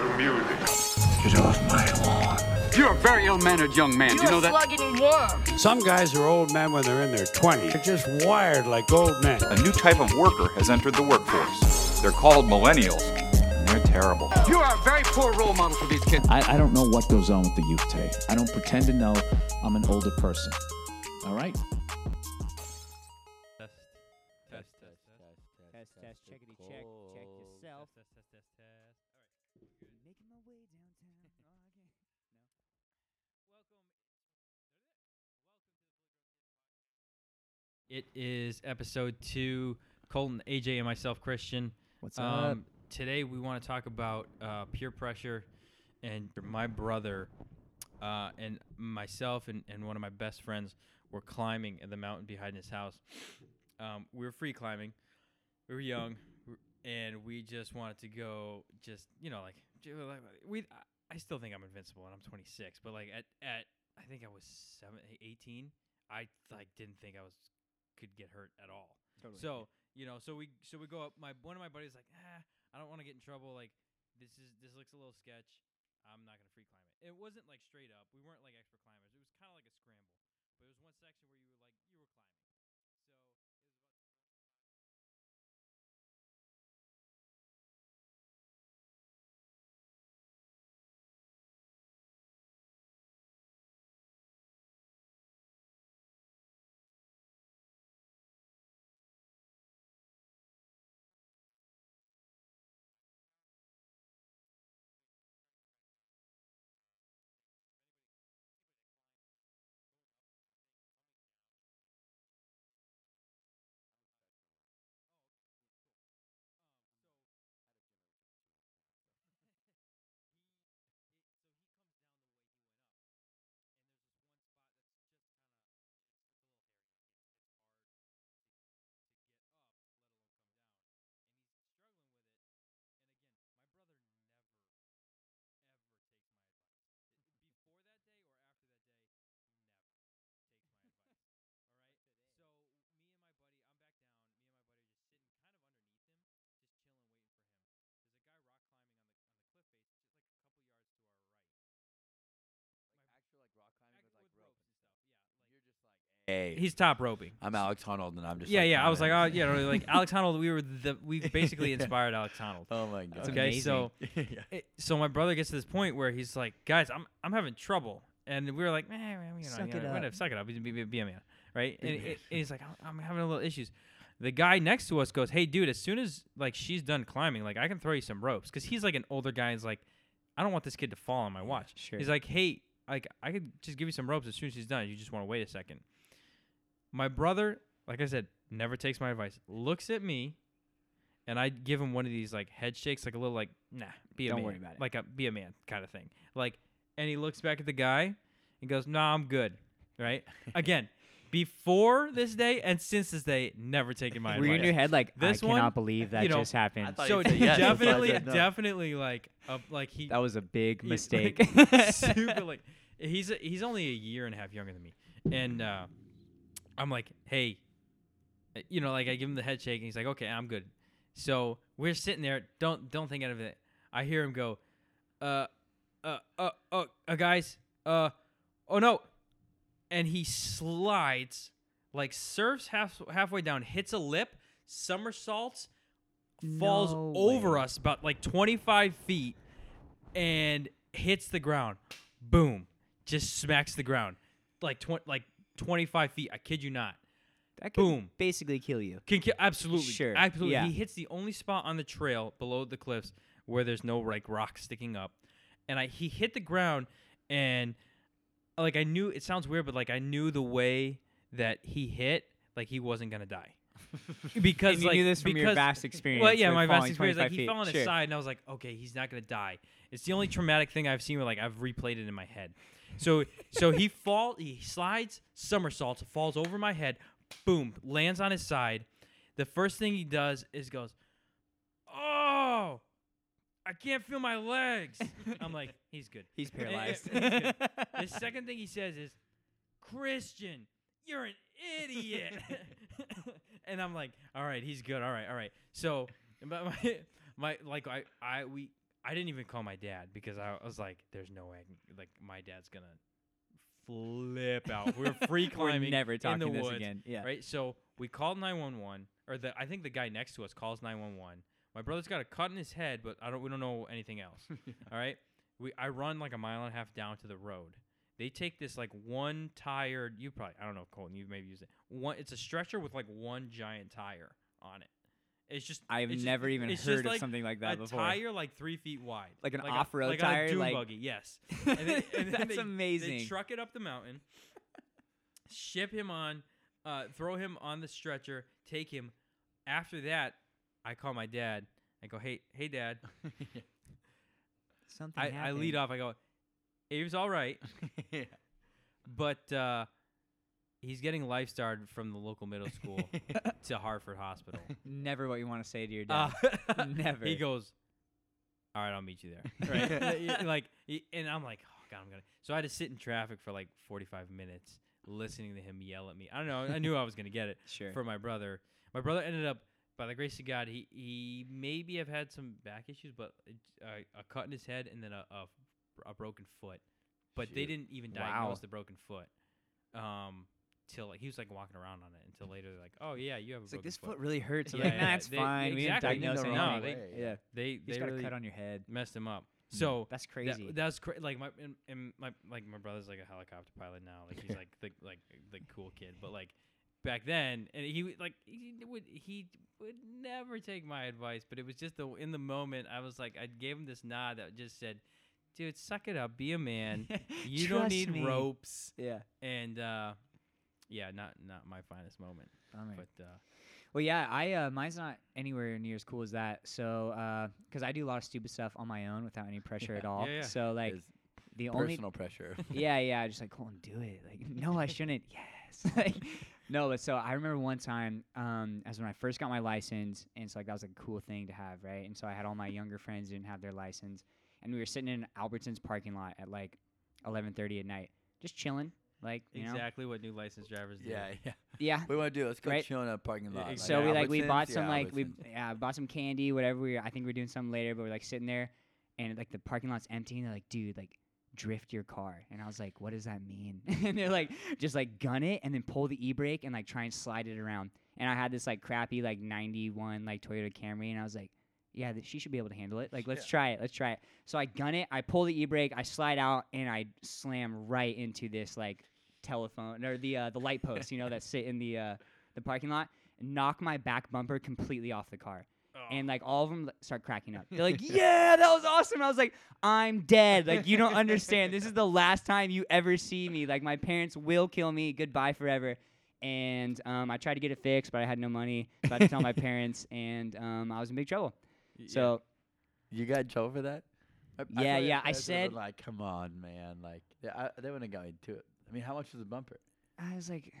little music. Get off my lawn. You're a very ill-mannered young man. Do you know that? slugging worm. Some guys are old men when they're in their 20s. They're just wired like old men. A new type of worker has entered the workforce. They're called millennials, and they're terrible. You are a very poor role model for these kids. I, I don't know what goes on with the youth today. I don't pretend to know. I'm an older person. All right? It is episode two. Colton, AJ, and myself, Christian. What's up? Um, today we want to talk about uh, peer pressure, and my brother, uh, and myself, and, and one of my best friends were climbing the mountain behind his house. Um, we were free climbing. We were young, and we just wanted to go. Just you know, like like, we. I still think I'm invincible, and I'm 26. But like at at I think I was seven, 18. I like didn't think I was could get hurt at all. So you know, so we so we go up. My one of my buddies like, ah, I don't want to get in trouble. Like this is this looks a little sketch. I'm not gonna free climb it. It wasn't like straight up. We weren't like expert climbers. It was kind of like a scramble. But it was one section where you Hey, He's top roping. I'm Alex Honnold, and I'm just Yeah, like, yeah. I "Oh, was like, man." oh, yeah, no, like Alex Honnold. We were the we basically inspired Alex Honnold. oh my god. okay, so yeah. it, so my brother gets to this point where he's like, guys, I'm I'm having trouble, and we were like, eh, man, you know, Suck you it know, up. whatever, suck it up, be, be, be a man, right? And, it- and he's like, I'm, I'm having a little issues. The guy next to us goes, hey, dude, as soon as like she's done climbing, like I can throw you some ropes, because he's like an older guy. He's like, I don't want this kid to fall on my watch. sure. He's like, hey, like I could just give you some ropes as soon as she's done. You just want to wait a second. My brother, like I said, never takes my advice. Looks at me, and I give him one of these like head shakes, like a little like, nah, be a Don't man, worry about it. like a be a man kind of thing. Like, and he looks back at the guy and goes, Nah, I'm good. Right? Again, before this day and since this day, never taken my advice. Were you in your head like, This I one, cannot believe that you know, just happened? Thought So you'd yes, that's why I definitely, said no. definitely like, uh, like he that was a big he- mistake. like, super like he's a, he's only a year and a half younger than me, and uh, I'm like, hey, uh, you know, like I give him the head shake, and he's like, okay, I'm good. So we're sitting there, don't don't think out of it. I hear him go, uh, uh, uh, uh, uh guys, uh, oh no, and he slides like surfs half halfway down, hits a lip, somersaults, falls No over way. us about like 25 feet and hits the ground. Boom. Just smacks the ground. Like tw- like 25 feet. I kid you not. that could Boom. basically kill you. Can ki- absolutely. Sure, Absolutely. yeah. He hits the only spot on the trail below the cliffs where there's no like rock sticking up. And I he hit the ground and like I knew it sounds weird, but like I knew the way that he hit, like he wasn't gonna die. because And you like knew this from your because- vast experience Well, yeah, my vast experience. Like 25 he feet. fell on his Sure. side, and I was like, okay, he's not gonna die. It's the only traumatic thing I've seen where like I've replayed it in my head. So so he fall, he slides, somersaults, falls over my head, boom, lands on his side. The first thing he does is goes, oh, I can't feel my legs. I'm like, he's good. He's paralyzed. he's the second thing he says is, Christian, you're an idiot. and I'm like, all right, he's good. All right, all right. So, but my, my like I, I, we, I didn't even call my dad because I was like, "There's no way, can, like my dad's gonna flip out." We're free We're climbing never in talking the this woods, again. Yeah. right? So we called 911, or the I think the guy next to us calls 911. My brother's got a cut in his head, but I don't. We don't know anything else. All right. We I run like a mile and a half down to the road. They take this like one tired. You probably I don't know, Colton. You maybe used it. One. It's a stretcher with like one giant tire on it. It's just. I've it's just- never even it's heard of like something like that a before. tire like three feet wide, Like an a- off-road like on a dune like- buggy. Yes. And and That's they, They amazing. truck it up the mountain, ship him on, uh, throw him on the stretcher, take him. After that, I call my dad. I go, hey, hey, dad. Something I, I lead off. I go, Abe's all right, but uh, he's getting life started from the local middle school to Hartford Hospital. Never what you want to say to your dad. Uh, Never. He goes, all right, I'll meet you there. Right? Like, and I'm like, oh god, I'm gonna. So I had to sit in traffic for like 45 minutes listening to him yell at me. I don't know. I knew I was gonna get it Sure. for my brother. My brother ended up, by the grace of God, he he maybe have had some back issues, but uh, a cut in his head and then a a, a broken foot. But they didn't even Wow. diagnose the broken foot. Um, till like he was like walking around on it until later they're like, oh yeah, you have a It's like broken this foot. foot really hurts. I'm Yeah, like, yeah, nah, it's they- fine. We didn't exactly. diagnose No, anything. they- yeah. They You they just got a really cut on your head. messed him up. So That's that- crazy. that's crazy. like my and, and my like my brother's like a helicopter pilot now. Like he's like the like the cool kid. But like back then, and he would like he would he would never take my advice. But it was just the in the moment I was like I gave him this nod that just said, "Dude, suck it up, be a man. You don't Trust need me." ropes." yeah. And uh, yeah, not not my finest moment. Bummer. But uh, Well, yeah, I uh, mine's not anywhere near as cool as that. So, because I do a lot of stupid stuff on my own without any pressure at all. Yeah, yeah. So, like, Is the only personal pressure. yeah, yeah, just like Colton, do it. Like, no, I shouldn't. Yes. like, no, but so I remember one time, um, as when I first got my license, and so like that was like a cool thing to have, right? And so I had all my younger friends didn't have their license, and we were sitting in Albertson's parking lot at like 11:30 at night, just chilling, like you know, exactly what new license drivers do. yeah, yeah. yeah. What do want to do? Let's go Right. chill in a parking lot. Exactly. So we like we bought some Yeah, like we yeah bought some candy whatever we I think we are doing something later but we're like sitting there and like the parking lot's empty and they're like dude like drift your car and I was like what does that mean and they're like just like gun it and then pull the e brake and like try and slide it around and I had this like crappy like 91 like Toyota Camry and I was like yeah th- she should be able to handle it like let's try it let's try it so I gun it I pull the e brake I slide out and I slam right into this like telephone or the uh, the light post you know that sit in the uh, the parking lot knock my back bumper completely off the car. And like all of them start cracking up. They're like, "Yeah, that was awesome." I was like, "I'm dead. Like you don't understand. This is the last time you ever see me. Like my parents will kill me. Goodbye forever." And um, I tried to get it fixed, but I had no money. So I had to tell my parents, and um, I was in big trouble. Yeah. So You got in trouble for that? I, I Yeah, like yeah, I said- like, "Come on, man!" Like, yeah, I, they wouldn't have got me to it. I mean, how much was the bumper? I was like,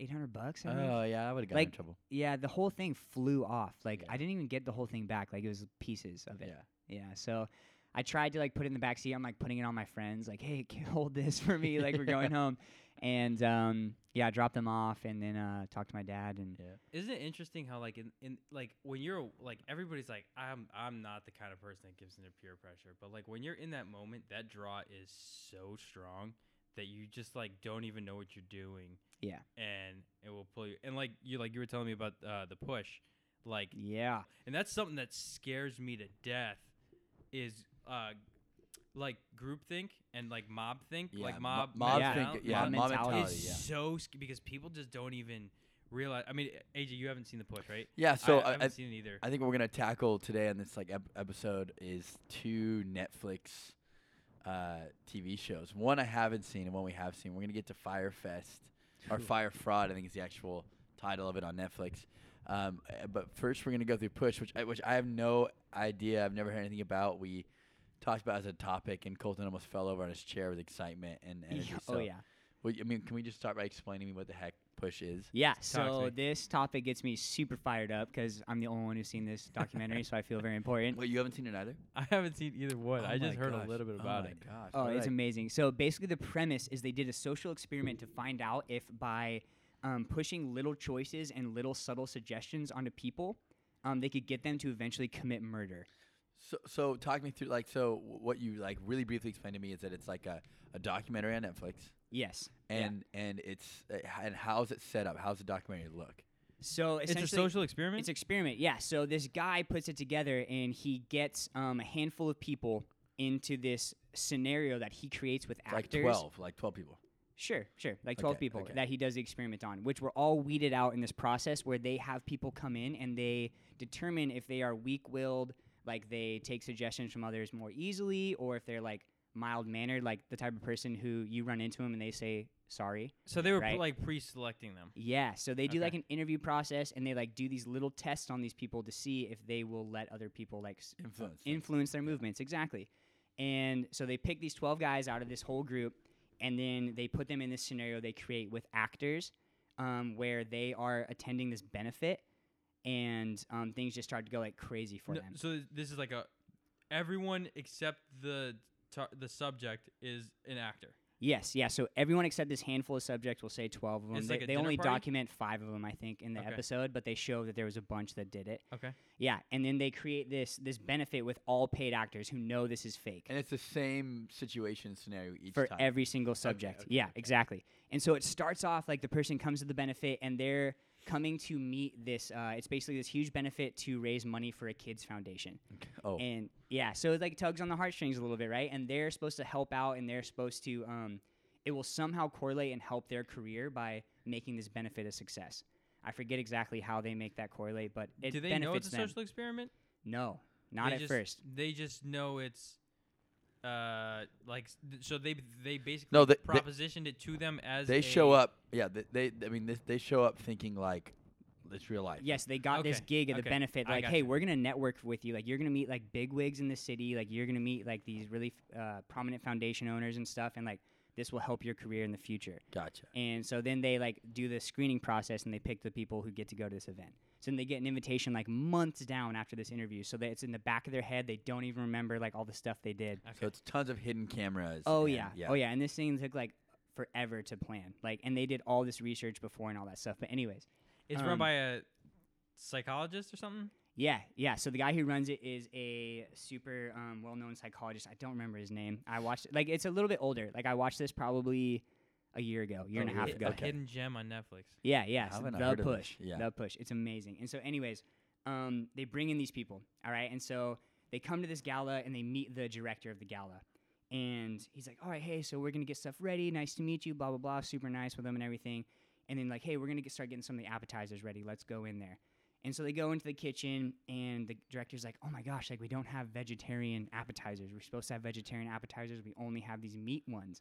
eight hundred bucks. I think. Oh yeah, I would have got in Like, trouble. yeah, the whole thing flew off. Like Yeah. I didn't even get the whole thing back. Like it was pieces of it. Yeah. Yeah, so I tried to like put it in the back seat. I'm like putting it on my friends, like, hey, can you hold this for me? Like we're going home, and um, yeah, I dropped them off and then uh, talked to my dad and Yeah. Isn't it interesting how like in, in like when you're like everybody's like I'm I'm not the kind of person that gives into peer pressure, but like when you're in that moment, that draw is so strong that you just like don't even know what you're doing. Yeah. And it will pull you. And like you like you were telling me about uh, the push, like yeah, and that's something that scares me to death is uh like groupthink and like mob think Yeah, like mo- mob mob Yeah. think- yeah, mob mob mentality. mentality. Yeah. so sc- because people just don't even realize. I mean, AJ, you haven't seen the push, right? Yeah. So I, I I, haven't I, seen it either. I think what we're gonna tackle today on this like ep- episode is two Netflix uh, TV shows. One I haven't seen and one we have seen. We're gonna get to Fyre Fest or Fyre Fraud. I think is the actual title of it on Netflix. Um, uh, but first, we're gonna go through Push, which I, which I have no idea. I've never heard anything about. We talked about it as a topic, and Colton almost fell over on his chair with excitement and energy. Yeah, So, oh yeah, well, I mean, can we just start by explaining me what the heck Push is? yeah. Talk to So me. this topic gets me super fired up because I'm the only one who's seen this documentary, so I feel very important. Wait, you haven't seen it either? I haven't seen either one. Oh I just heard gosh. a little bit Oh about my it. Gosh. Oh, what it's I- amazing. So basically, the premise is they did a social experiment to find out if by um, pushing little choices and little subtle suggestions onto people, um, they could get them to eventually commit murder. So, so talk me through like so what you like really briefly explained to me is that it's like a, a documentary on Netflix Yes. yeah. and and it's uh, and how's it set up? How's the documentary look? so It's a social experiment. It's experiment, yeah. So this guy puts it together, and he gets um, a handful of people into this scenario that he creates with It's like actors. twelve, like twelve people. Sure, sure, like twelve Okay, people okay. that he does the experiment on, which were all weeded out in this process where they have people come in and they determine if they are weak-willed, like they take suggestions from others more easily, or if they're like mild-mannered, like the type of person who you run into them and they say sorry. so they were right? like pre-selecting them. Yeah, so they do like an interview process and they like do these little tests on these people to see if they will let other people like s- Influence. influence their movements exactly. And so they pick these 12 guys out of this whole group and then they put them in this scenario they create with actors um, where they are attending this benefit and um, things just start to go like crazy for No, them. so this is like a everyone except the tar- the subject is an actor. Yes, yeah. So everyone except this handful of subjects will say 12 of them. It's they like a they dinner only party? document five of them, I think, in the Okay. episode, but they show that there was a bunch that did it. Okay. Yeah, and then they create this this benefit with all paid actors who know this is fake And it's the same situation scenario each for time. every single subject. okay, yeah, okay. exactly. And so it starts off like the person comes to the benefit and they're coming to meet this. Uh, it's basically this huge benefit to raise money for a kids foundation. oh, And yeah, so it like tugs on the heartstrings a little bit, right? And they're supposed to help out, and they're supposed to. Um, it will somehow correlate and help their career by making this benefit a success. I forget exactly how they make that correlate, but it Do they benefits know it's a them. social experiment? No, not They at just- first. They just know it's uh like so they they basically No, they- they- propositioned it to them as they show up. Yeah, they, they I mean this, they show up thinking like it's real life. Yes, they got this gig at the okay, benefit. Like, hey, you. we're gonna network with you. Like, you're gonna meet like big wigs in the city. Like, you're gonna meet like these really f- uh, prominent foundation owners and stuff. And like, this will help your career in the future. Gotcha. And so then they like do the screening process and they pick the people who get to go to this event. So then they get an invitation like months down after this interview, so that it's in the back of their head. They don't even remember like all the stuff they did. So it's tons of hidden cameras. Oh and- yeah. oh yeah. And this thing took like forever to plan. Like, and they did all this research before and all that stuff. But anyways, It's run um, by a psychologist or something. Yeah, yeah. So the guy who runs it is a super um, well-known psychologist. I don't remember his name. I watched it. Like it's a little bit older. Like I watched this probably a year ago, year and a Oh, half really? ago. A hidden gem on Netflix. Yeah, yeah. so Haven't the heard of this? push, Yeah. the push. It's amazing. And so, anyways, um, they bring in these people. All right, and so they come to this gala and they meet the director of the gala. And he's like, "All right, hey, so we're gonna get stuff ready. Nice to meet you. Blah blah blah. Super nice with them and everything." And then like, "Hey, we're gonna get start getting some of the appetizers ready. Let's go in there." And so they go into the kitchen, and the director's like, "Oh my gosh, like we don't have vegetarian appetizers. We're supposed to have vegetarian appetizers. We only have these meat ones."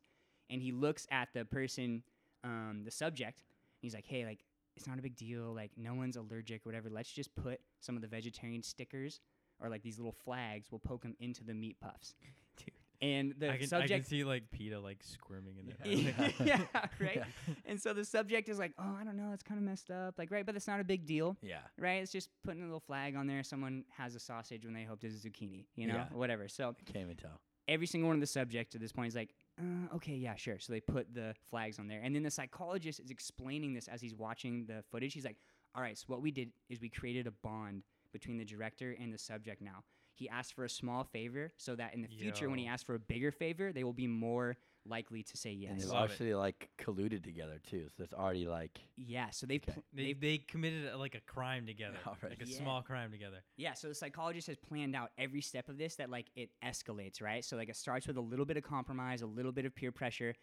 And he looks at the person, um, the subject. He's like, "Hey, like it's not a big deal. Like no one's allergic, or whatever. Let's just put some of the vegetarian stickers or like these little flags. We'll poke them into the meat puffs." Dude. And the I, can, I can see like PETA like squirming in there. yeah, right. And so the subject is like, oh, I don't know, it's kind of messed up, like, right? But it's not a big deal, Yeah. right? It's just putting a little flag on there. Someone has a sausage when they hoped it was zucchini, you know, Yeah. whatever. So I can't even tell. Every single one of the subjects at this point is like, uh, okay, yeah, sure. So they put the flags on there, and then the psychologist is explaining this as he's watching the footage. He's like, all right, so what we did is we created a bond between the director and the subject. Now he asked for a small favor, so that in the future, when he asks for a bigger favor, they will be more likely to say And yes. they've Love it. actually like colluded together too. So it's already like Yeah, so they've, Okay. pl- They, they've they committed uh, like a crime together, Alright. like a Yeah. small crime together. yeah, so the psychologist has planned out every step of this that like it escalates, right? So like it starts with a little bit of compromise, a little bit of peer pressure,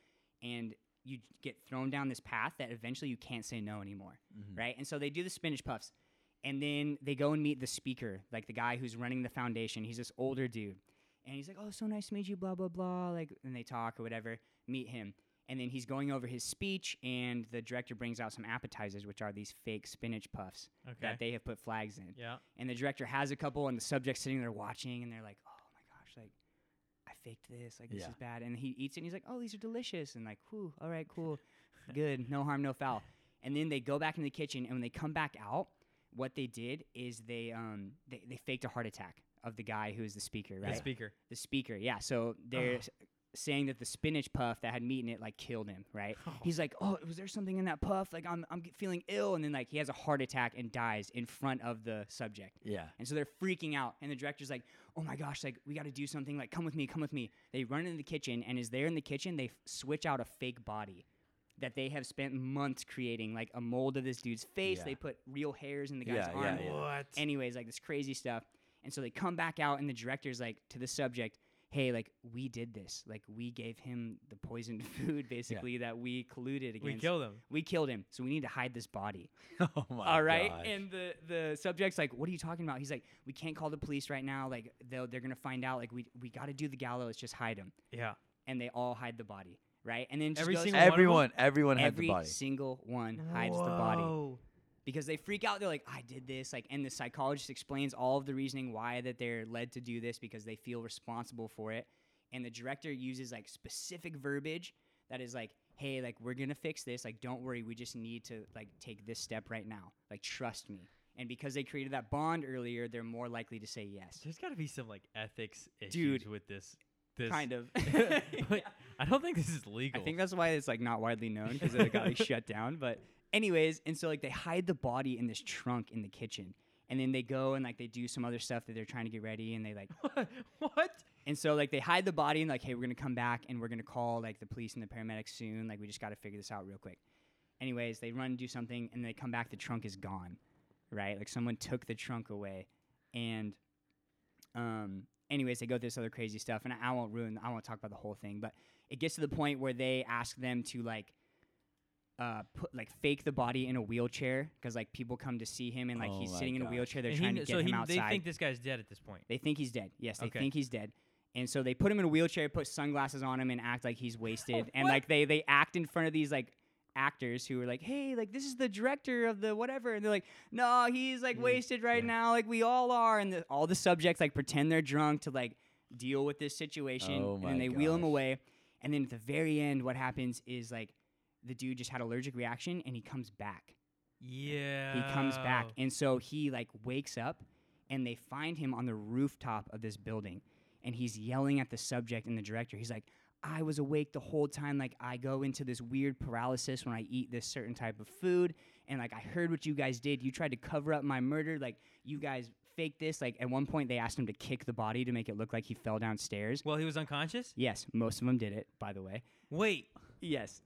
and you get thrown down this path that eventually you can't say no anymore, Mhm. right? And so they do the spinach puffs, and then they go and meet the speaker, like the guy who's running the foundation. He's this older dude, and he's like, "Oh, so nice to meet you," blah blah blah. Like, and they talk or whatever. Meet him, and then he's going over his speech, and the director brings out some appetizers, which are these fake spinach puffs Okay. that they have put flags in. yeah. And the director has a couple, and the subject's sitting there watching, and they're like, "Oh my gosh, like I faked this, like this Yeah. is bad." And he eats it, and he's like, "Oh, these are delicious," and like, "Whew, all right, cool, good, no harm, no foul." And then they go back in the kitchen, and when they come back out, what they did is they um they, they faked a heart attack of the guy who is the speaker, right? The speaker. the speaker, yeah. So they're oh. saying that the spinach puff that had meat in it like killed him. Right? Oh. He's like, "Oh, was there something in that puff? Like I'm I'm feeling ill," and then like he has a heart attack and dies in front of the subject. Yeah. And so they're freaking out, and the director's like, "Oh my gosh, like we got to do something. Like come with me, come with me." They run into the kitchen, and is they're in the kitchen, they f- switch out a fake body that they have spent months creating, like a mold of this dude's face. Yeah. They put real hairs in the guy's Yeah, yeah, arm. yeah. What? Anyways, like this crazy stuff. And so they come back out, and the director's like to the subject, "Hey, like we did this. Like we gave him the poisoned food, basically that we colluded against. we killed him. We killed him. So we need to hide this body." oh my All right. gosh. And the the subject's like, "What are you talking about?" He's like, "We can't call the police right now. Like they'll they're gonna find out. Like we we got to do the gallows. Just hide him." Yeah. And they all hide the body, right? And then just Every goes- single one of 'em? everyone, everyone had every the body. single one hides the body Whoa. Because they freak out. They're like, "I did this." Like, and the psychologist explains all of the reasoning why that they're led to do this because they feel responsible for it. And the director uses like specific verbiage that is like, "Hey, like we're gonna fix this. Like, don't worry. We just need to like take this step right now. Like, trust me." And because they created that bond earlier, they're more likely to say yes. There's got to be some like ethics issues Dude. with this. This Kind of. But I don't think this is legal. I think that's why it's like not widely known because it got like shut down. But anyways, and so like they hide the body in this trunk in the kitchen, and then they go and like they do some other stuff that they're trying to get ready, and they like what? and so like they hide the body and like hey we're gonna come back and we're gonna call like the police and the paramedics soon. Like we just got to figure this out real quick. Anyways, they run and do something, and they come back. The trunk is gone, right? Like someone took the trunk away, and um. Anyways, they go through this other crazy stuff, and I, I won't ruin. I won't talk about the whole thing, but it gets to the point where they ask them to like uh put like fake the body in a wheelchair because like people come to see him and like Oh he's my sitting in a wheelchair they're And trying kn- to so get he, him outside they think this guy's dead at this point. they think he's dead. Yes they Okay. think he's dead. And so they put him in a wheelchair put sunglasses on him and act like he's wasted. And like they they act in front of these like actors who are like hey like this is the director of the whatever. And they're like no he's like wasted right now. Like we all are. And the, all the subjects like pretend they're drunk to like deal with this situation. Oh and my then they wheel him away. And then at the very end what happens is like the dude just had allergic reaction and he comes back. Yeah. he comes back. And so he like wakes up and they find him on the rooftop of this building and he's yelling at the subject and the director. He's like i was awake the whole time. Like i go into this weird paralysis when i eat this certain type of food and like i heard what you guys did. You tried to cover up my murder. Like you guys faked this. Like at one point they asked him to kick the body to make it look like he fell downstairs. Well, he was unconscious. yes. Most of them did it by the way. Wait. yes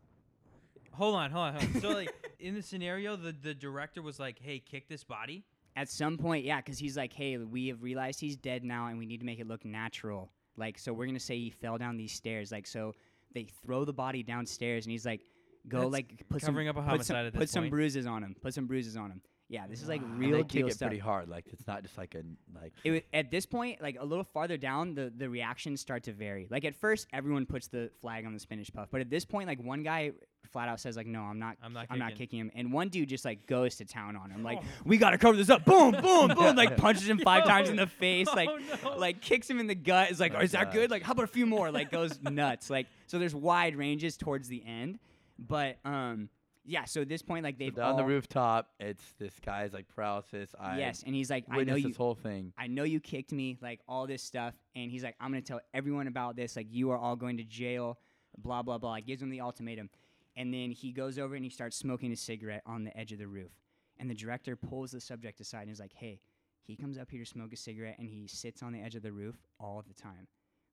Hold on. Hold on. Hold on. so like in the scenario, the the director was like, "Hey, kick this body." At some point, yeah, because he's like, hey, we have realized he's dead now, and we need to make it look natural. Like, so we're gonna say he fell down these stairs. Like, so they throw the body downstairs, and he's like, go That's like put covering some up a put some, homicide at put this some point. bruises on him. Put some bruises on him. Yeah, this is like And real they deal kick it stuff. pretty hard. Like it's not just like a like. It, wa- at this point, like a little farther down, the the reactions start to vary. Like at first, everyone puts the flag on the spinach puff, but at this point, like one guy flat out says like, "No, I'm not. I'm not I'm not kicking." kicking him." And one dude just like goes to town on him, like, Oh. "We gotta cover this up!" Boom, boom, boom, like punches him five times in the face, like, Oh, no. like kicks him in the gut. Is like, Oh, "Oh, "Is that good?" Like, how about a few more? Like goes nuts. Like, so there's wide ranges towards the end, but um, yeah. So at this point, like they've down the rooftop, it's this guy's like paralysis. I Yes, and he's like, "I know you." this whole thing. I know you kicked me, like all this stuff. And he's like, I'm going to tell everyone about this. Like, you are all going to jail, blah, blah, blah. He gives him the ultimatum. And then he goes over and he starts smoking a cigarette on the edge of the roof. And the director pulls the subject aside and is like, hey, he comes up here to smoke a cigarette and he sits on the edge of the roof all the time.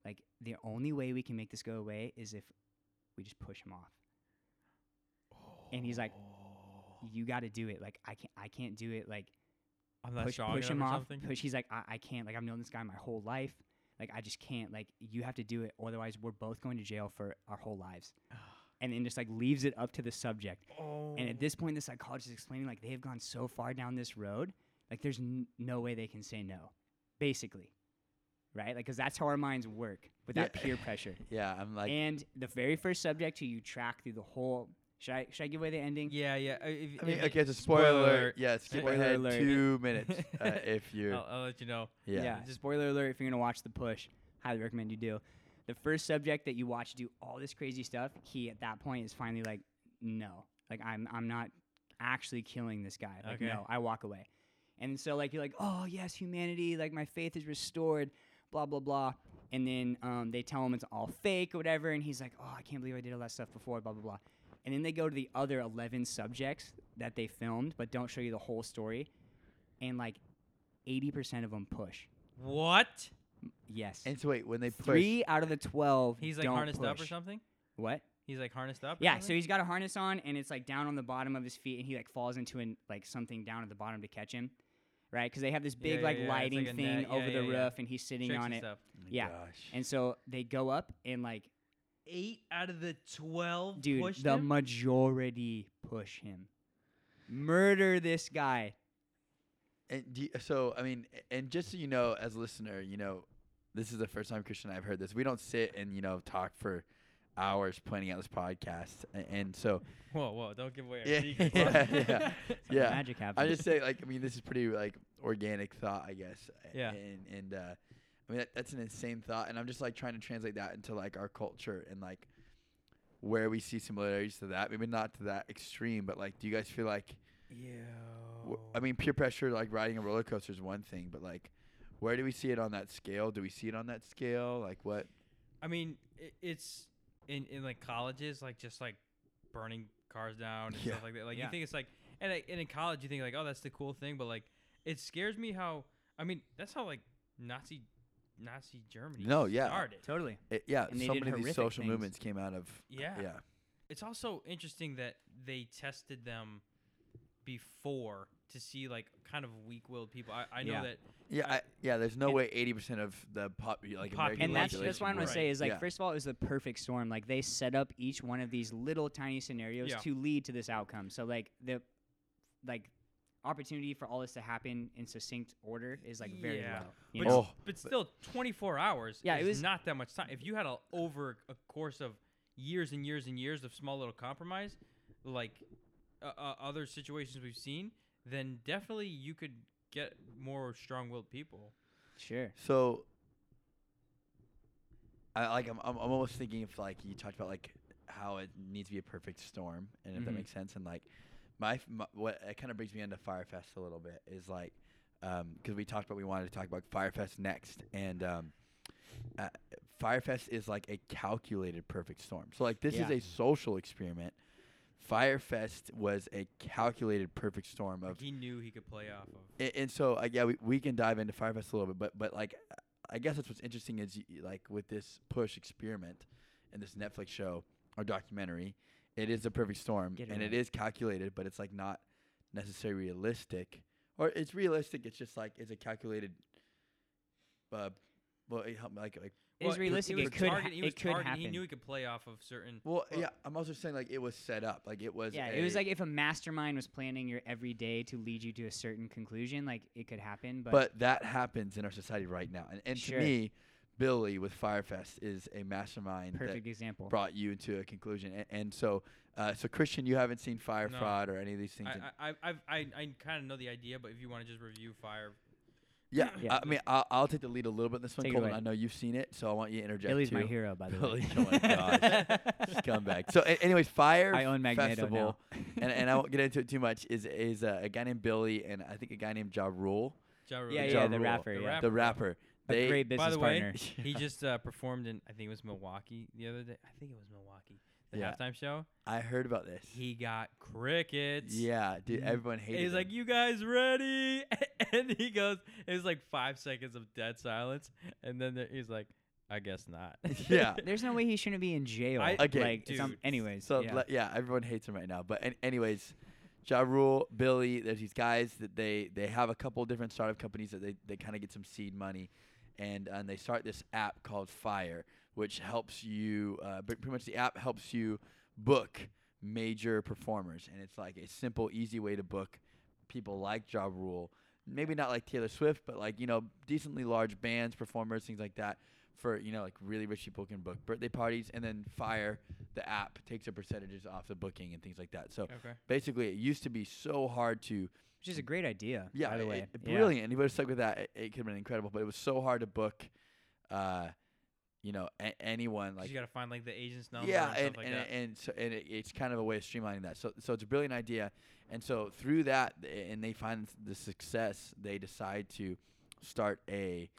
Like, the only way we can make this go away is if we just push him off. And he's like, you got to do it. Like, I can't, I can't do it. Like, I'm not push, push him or off. Push. He's like, I, I can't. Like, I've known this guy my whole life. Like, I just can't. Like, you have to do it. Otherwise, we're both going to jail for our whole lives. And then just like leaves it up to the subject. Oh. And at this point, the psychologist is explaining like they have gone so far down this road, like there's n- no way they can say no, basically, right? Like, because that's how our minds work with that Yeah. peer pressure. Yeah, I'm like. and the very first subject who you track through the whole. Should I should I give away the ending? yeah, yeah. uh, if- I mean, if- okay, it's a spoiler, alert. Yeah, skip Spoiler ahead alert. two minutes uh, if you're. I'll, I'll let you know. yeah. Yeah. Just spoiler alert if you're gonna watch the push. Highly recommend you do. The first subject that you watch do all this crazy stuff, he at that point is finally like, no, like I'm I'm not actually killing this guy. Like Okay. no, I walk away. And so like you're like, oh yes, humanity, like my faith is restored, blah blah blah. and then um, they tell him it's all fake or whatever, and he's like, "Oh, I can't believe I did all that stuff before." Blah blah blah. And then they go to the other eleven subjects that they filmed, but don't show you the whole story, and like eighty percent of them push. What? Yes. And so wait, when they push, Three out of the twelve. He's like don't harnessed up or push. something. What? He's like harnessed up. or Yeah, so something? he's got a harness on, and it's like down on the bottom of his feet, and he like falls into an like something down at the bottom to catch him, right? Because they have this Yeah, big yeah, like yeah, it's lighting like a thing net. Yeah, over the yeah, yeah. roof, and he's sitting Tricks on and it. stuff. Oh my yeah. gosh. And so they go up, and like, Eight out of the twelve. dude, pushed the him? majority push him. Murder this guy. And do you- so, I mean, and just so you know, as a listener, you know, this is the first time Christian and I've heard this. We don't sit and you know talk for hours planning out this podcast, a- and so Whoa, whoa! Don't give away our yeah, secrets. yeah, yeah, That's how yeah. magic I happens. just say like, I mean, this is pretty like organic thought, I guess. Yeah. And and uh, I mean, that, that's an insane thought, and I'm just like trying to translate that into like our culture and like where we see similarities to that. Maybe not to that extreme, but like, do you guys feel like? Yeah. W- I mean, peer pressure, like riding a roller coaster, is one thing, but like, where do we see it on that scale? Do we see it on that scale? Like, what? I mean, i it's in in like colleges, like just like burning cars down and Yeah. stuff like that. Like Yeah. you think it's like, and, like, and in college you think like, oh, that's the cool thing, but like, it scares me how. I mean, that's how like Nazi Nazi Germany No, yeah. started. totally. It, yeah, And they so did many of these horrific social things. movements came out of. Yeah. Yeah. It's also interesting that they tested them before to see like kind of weak-willed people. I, I know Yeah. that Yeah, I- I, yeah. There's no and- way 80% of the pop, like Popu- American And that's population that's what I'm gonna right. say is like Yeah. first of all it was the perfect storm. Like they set up each one of these little tiny scenarios Yeah. to lead to this outcome. So like the like opportunity for all this to happen in succinct order is like very Yeah. low. You But, know? Oh. but still, 24 hours. Yeah, it is was- not that much time. If you had a over a course of years and years and years of small little compromise, like uh, uh, other situations we've seen, then definitely you could get more strong-willed people. Sure. So, I like. I'm, I'm. I'm almost thinking if like you talked about like how it needs to be a perfect storm, and if that Mhm. makes sense, and like my, my what it kind of brings me into Fyre Fest a little bit is like, because we talked about we wanted to talk about Fyre Fest next, and um, uh, Fyre Fest is like a calculated perfect storm. So like this is Yeah. a social experiment. Fyre Fest was a calculated perfect storm of Like he knew he could play off of. and, and so uh, yeah, we, we can dive into Fyre Fest a little bit, but but like I guess that's what's interesting is y- like with this push experiment and this Netflix show or documentary, it is a perfect storm it and it is calculated, but it's like not necessarily realistic, or it's realistic. It's just like it's a calculated. Uh, well, it help me, like like It was realistic. He It was could. ha- target- he was it could target- happen. He knew he could play off of certain. well, Well- yeah. I'm also saying like it was set up, like it was. yeah, it was like if a mastermind was planning your every day to lead you to a certain conclusion, like it could happen. But, but that happens in our society right now, and and Sure. to me, Billy with Fyre Fest is a mastermind that perfect example. brought you into a conclusion. And, and so, uh, so Christian, you haven't seen Fyre No. Fraud or any of these things. I, I, I've, I, I kind of know the idea, but if you want to just review Fyre, yeah, Yeah. I mean, I'll, I'll take the lead a little bit in this one, Take it Coleman. I know you've seen it, so I want you to interject Billy's too. my hero, by the Billy, way. oh my gosh. Scumbag. So, a- anyways, Fyre I own Magneto Festival, now. and, and I won't get into it too much. Is is uh, a guy named Billy and I think a guy named Ja Rule, Ja Rule. Yeah, Ja yeah, the rapper. the yeah. rapper. the rapper. A They great business By the way, partner. he just uh, performed in I think it was Milwaukee the other day. I think it was Milwaukee. The Yeah. halftime show. I heard about this. He got crickets. yeah, dude, everyone hated. He's like, "You guys ready?" and he goes, "It was like five seconds of dead silence," and then there, he's like, "I guess not." Yeah. There's no way he shouldn't be in jail. I- Okay, like, it's um, dude. anyways. So yeah. le- yeah, everyone hates him right now. But an- anyways, Ja Rule, Billy, there's these guys that they they have a couple different startup companies that they, they kind of get some seed money, and and they start this app called Fyre, which helps you. Uh, but pretty much the app helps you book major performers, and it's like a simple, easy way to book people like Ja Rule. Maybe not like Taylor Swift, but like you know decently large bands, performers, things like that. For you know like really rich people can book birthday parties, and then Fyre, the app, takes a percentages off the booking and things like that. So okay. basically, it used to be so hard to Which is a great idea. yeah, by the way. it- Yeah. brilliant. And if you would have stuck with that, it, it could have been incredible. But it was so hard to book, uh, you know, a- anyone 'Cause like you gotta find like the agent's number. yeah, and, and stuff like and, that. and so and it, it's kind of a way of streamlining that. So so it's a brilliant idea, and so through that, and they find the success, they decide to start a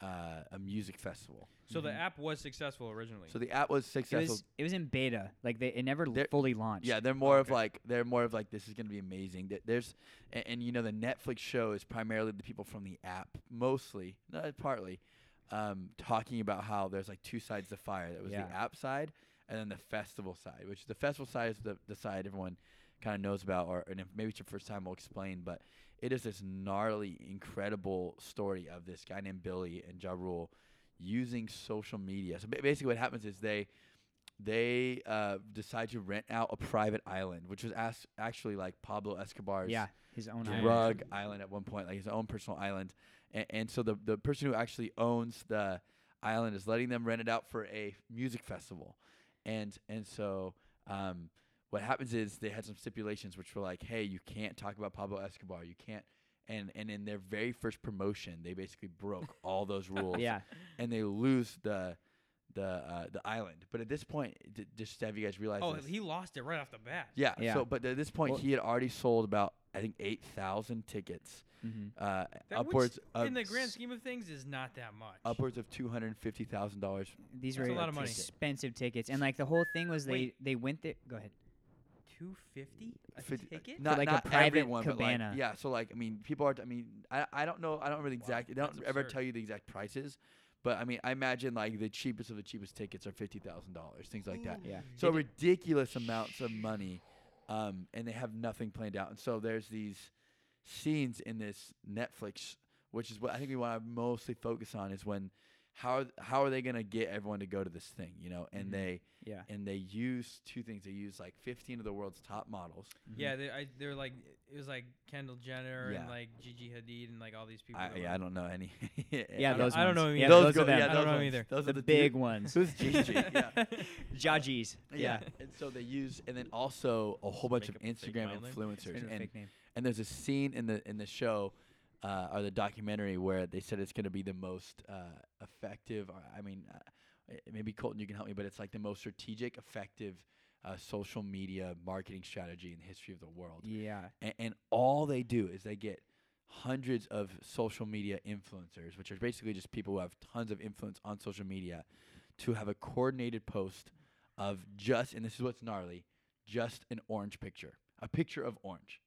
uh, a music festival. So the app was successful originally. So the app was It successful. was it was in beta. Like they it never They're- fully launched. Yeah, they're more of okay. like they're more of like this is gonna be amazing. Th- There's and, and you know the Netflix show is primarily the people from the app, mostly, not partly, um, talking about how there's like two sides to Fyre. That was Yeah. the app side and then the festival side, which the festival side is the, the side everyone kind of knows about, or and if maybe it's your first time, we'll explain. But it is this gnarly, incredible story of this guy named Billy and Ja Rule using social media. So basically, what happens is they they uh, decide to rent out a private island, which was as- actually like Pablo Escobar's yeah, his own island. drug island at one point, like his own personal island. And, and so the the person who actually owns the island is letting them rent it out for a music festival, and and so um, what happens is they had some stipulations which were like, hey, you can't talk about Pablo Escobar, you can't. And, and in their very first promotion, they basically broke all those rules Yeah. and they lose the the uh, the island. But at this point, d- just to have you guys realize, oh, this, he lost it right off the bat. yeah, Yeah. So, but at this point, Well- he had already sold about I think eight thousand tickets, Mhm. uh, That which, upwards of in the grand scheme of things is not that much. upwards of two hundred and fifty thousand dollars. These That's were a lot of money. expensive tickets, and like the whole thing was they Wait. they went there. Go ahead. Two fifty a Fifty- ticket. Not, like a not private everyone, but like, cabana. yeah. So like, I mean, people are. I mean, I, I don't know. I don't really exact. They don't that's ever absurd. tell you the exact prices. But I mean, I imagine like the cheapest of the cheapest tickets are fifty thousand dollars, things like that. Yeah. So ridiculous amounts of money, um, and they have nothing planned out. And so there's these scenes in this Netflix, which is what I think we want to mostly focus on, is when how how are they gonna get everyone to go to this thing, you know? And Mhm. they Yeah. and they use two things. They use like 15 of the world's top models. Yeah, they I, they were like it was like Kendall Jenner Yeah. and like Gigi Hadid and like all these people. I, yeah, were- I don't know any. Yeah, I don't- those I don't know Yeah, either. those, those are go- them. yeah, I don't those know either. Those the are the big dude- ones. Who's Gigi? yeah. Jajis. Yeah. And so they use, and then also a whole bunch of make up a fake Instagram influencers. It's And, and there's a scene in the in the show, uh, or the documentary where they said it's going to be the most uh, effective. I mean, uh, maybe Colton, you can help me, but it's like the most strategic, effective uh, social media marketing strategy in the history of the world. Yeah. And, and all they do is they get hundreds of social media influencers, which are basically just people who have tons of influence on social media, to have a coordinated post of just, and this is what's gnarly, just an orange picture, a picture of orange.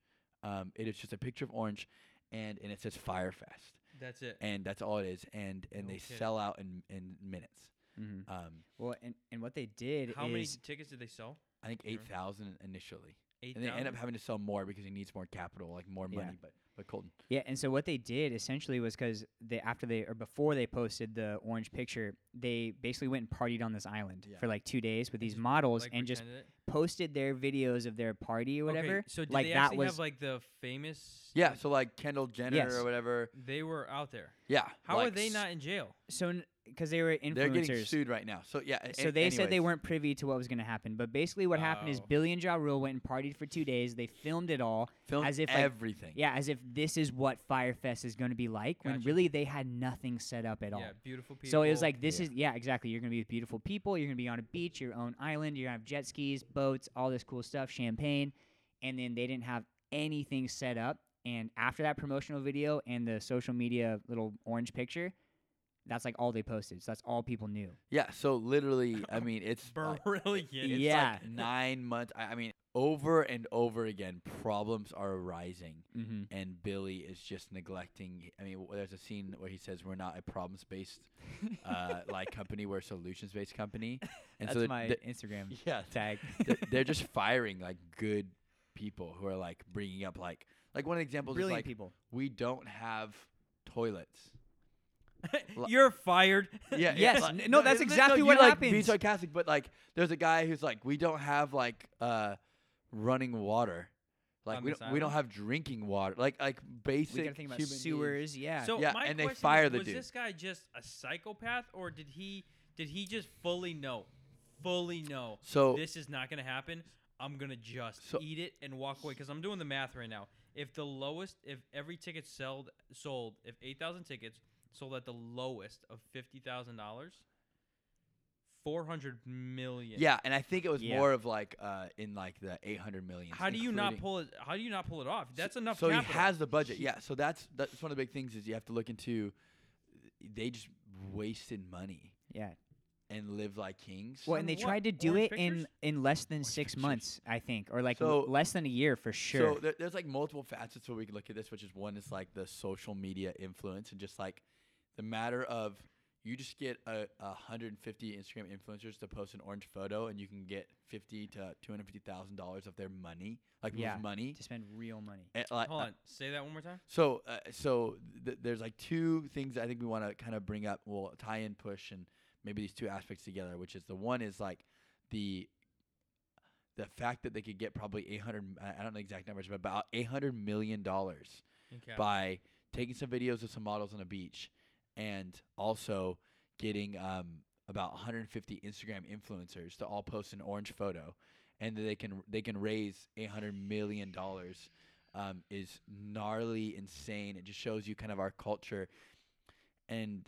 Um, it is just a picture of orange, and and it says Fyre Fest, That's it. and that's all it is, and and No they kidding. sell out in in minutes. Mm-hmm. Um, Well, and, and what they did How is many tickets did they sell? I think eight thousand initially, Eight and they end up having to sell more because he needs more capital, like more Yeah. money. But but Colton, Yeah, and so what they did essentially was because they after they or before they posted the orange picture, they basically went and partied on this island Yeah. for like two days with these just, models Like, and just it? posted their videos of their party or whatever. Okay, so did like they that was have like the famous? yeah. So like Kendall Jenner Yes. or whatever. They were out there. Yeah. How are they not in jail? so because they were influencers. They're getting sued right now. So yeah. So a- they said they weren't privy to what was going to happen, but basically what happened is Oh. Billy and Ja Rule went and partied for two days. They filmed it all, filmed as if, like, everything. yeah, as if this is what Fyre Fest is going to be like. When really they had nothing set up at all. Yeah, beautiful people. So it was like this Yeah. is yeah exactly. You're gonna be with beautiful people. You're gonna be on a beach, your own island. You're gonna have jet skis, boats, all this cool stuff, champagne, and then they didn't have anything set up. And after that promotional video and the social media little orange picture, that's like all they posted. So that's all people knew. Yeah. So literally, I mean, it's like- brilliant. it's Yeah. like nine months. I, I mean, over and over again, problems are arising, Mm-hmm. and Billy is just neglecting. I mean, there's a scene where he says, "We're not a problems-based uh, like company. We're a solutions-based company." And That's so the- my the- Instagram yeah, tag. th- they're just firing like good people who are like bringing up like like one example is Brilliant like people. we don't have toilets. L- You're fired. Yeah. Yes, like- no, that's exactly you, what like, Be happens. sarcastic, but like, there's a guy who's like, we don't have like uh, running water, like On we don't, we don't have drinking water, like like basic. We gotta think about human needs. sewers. Yeah. So Yeah, my and they question fire is, the was dude. Was this guy just a psychopath, or did he did he just fully know, fully know So this is not gonna happen? I'm gonna just So- eat it and walk away because I'm doing the math right now. If the lowest, if every ticket sold sold, if eight thousand tickets sold at the lowest of fifty thousand dollars, four hundred million. yeah, and I think it was Yeah. more of like uh, in like the 800 million. How do you not pull it? How do you not pull it off? That's enough. So capital. he has the budget. Yeah. So that's that's one of the big things is you have to look into. They just wasted money Yeah. and live like kings. Well, and they what? tried to do Orange it in pictures? in less than Orange six pictures. months, I think, or like So- l- less than a year for sure. So there, there's like multiple facets where we can look at this, which is one is like the social media influence and just like the matter of you just get a, a 150 Instagram influencers to post an orange photo and you can get 50 to 250 thousand dollars of their money, like Yeah, people's money. to spend real money. And, like, Hold uh, on. Say that one more time. So, uh, so th- there's like two things I think we want to kind of bring up. We'll tie in, push, and maybe these two aspects together. Which is the one is like the the fact that they could get probably 800. I I don't know the exact numbers, but about 800 million dollars Okay. by taking some videos of some models on a beach, and also getting um, about 150 Instagram influencers to all post an orange photo, and that they can they can raise 800 million dollars. Um, is gnarly, insane. It just shows you kind of our culture, and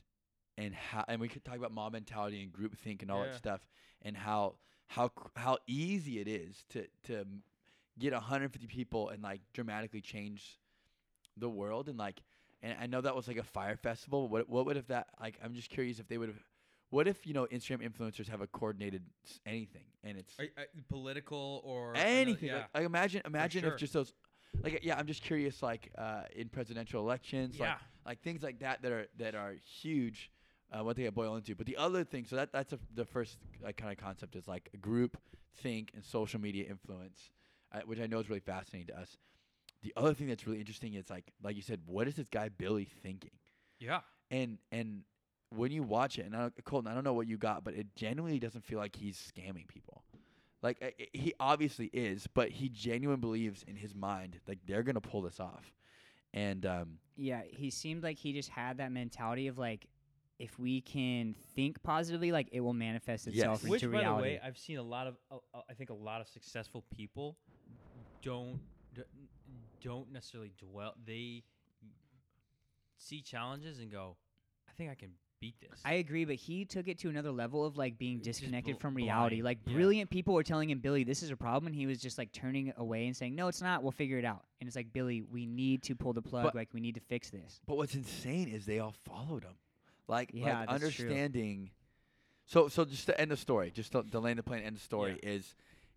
and how and we could talk about mob mentality and groupthink and all Yeah. that stuff, and how how how easy it is to to get 150 people and like dramatically change the world and like and I know that was like a Fyre Festival. What what would if that like I'm just curious if they would have what if you know Instagram influencers have a coordinated s- anything and it's Are, are political or anything Yeah. like, like imagine imagine sure. if just those like yeah I'm just curious like uh, in presidential elections like Yeah. like things like that that are that are huge uh, what they boil into but the other thing so that that's a, the first like kind of concept is like group think and social media influence uh, which I know is really fascinating to us the other thing that's really interesting is like like you said what is this guy Billy thinking yeah. and and when you watch it, and I don't, Colton, I don't know what you got, but it genuinely doesn't feel like he's scamming people. Like I- I- he obviously is, but he genuinely believes in his mind like they're gonna pull this off. And um, Yeah, he seemed like he just had that mentality of like, if we can think positively, like it will manifest itself Yes. into Which, by the way, I've seen a lot of. Uh, I think a lot of successful people don't d- don't necessarily dwell. They see challenges and go, "I think I can beat this." I agree, but he took it to another level of like being disconnected bl- from reality. blind, Like yeah. brilliant people were telling him, Billy, this is a problem, and he was just like turning away and saying, No, it's not. We'll figure it out. And it's like, Billy, we need to pull the plug. But- like we need to fix this. but what's insane is they all followed him, like Yeah, like that's true. understanding. So so just to end the story, just to, to land the plane, end the story is.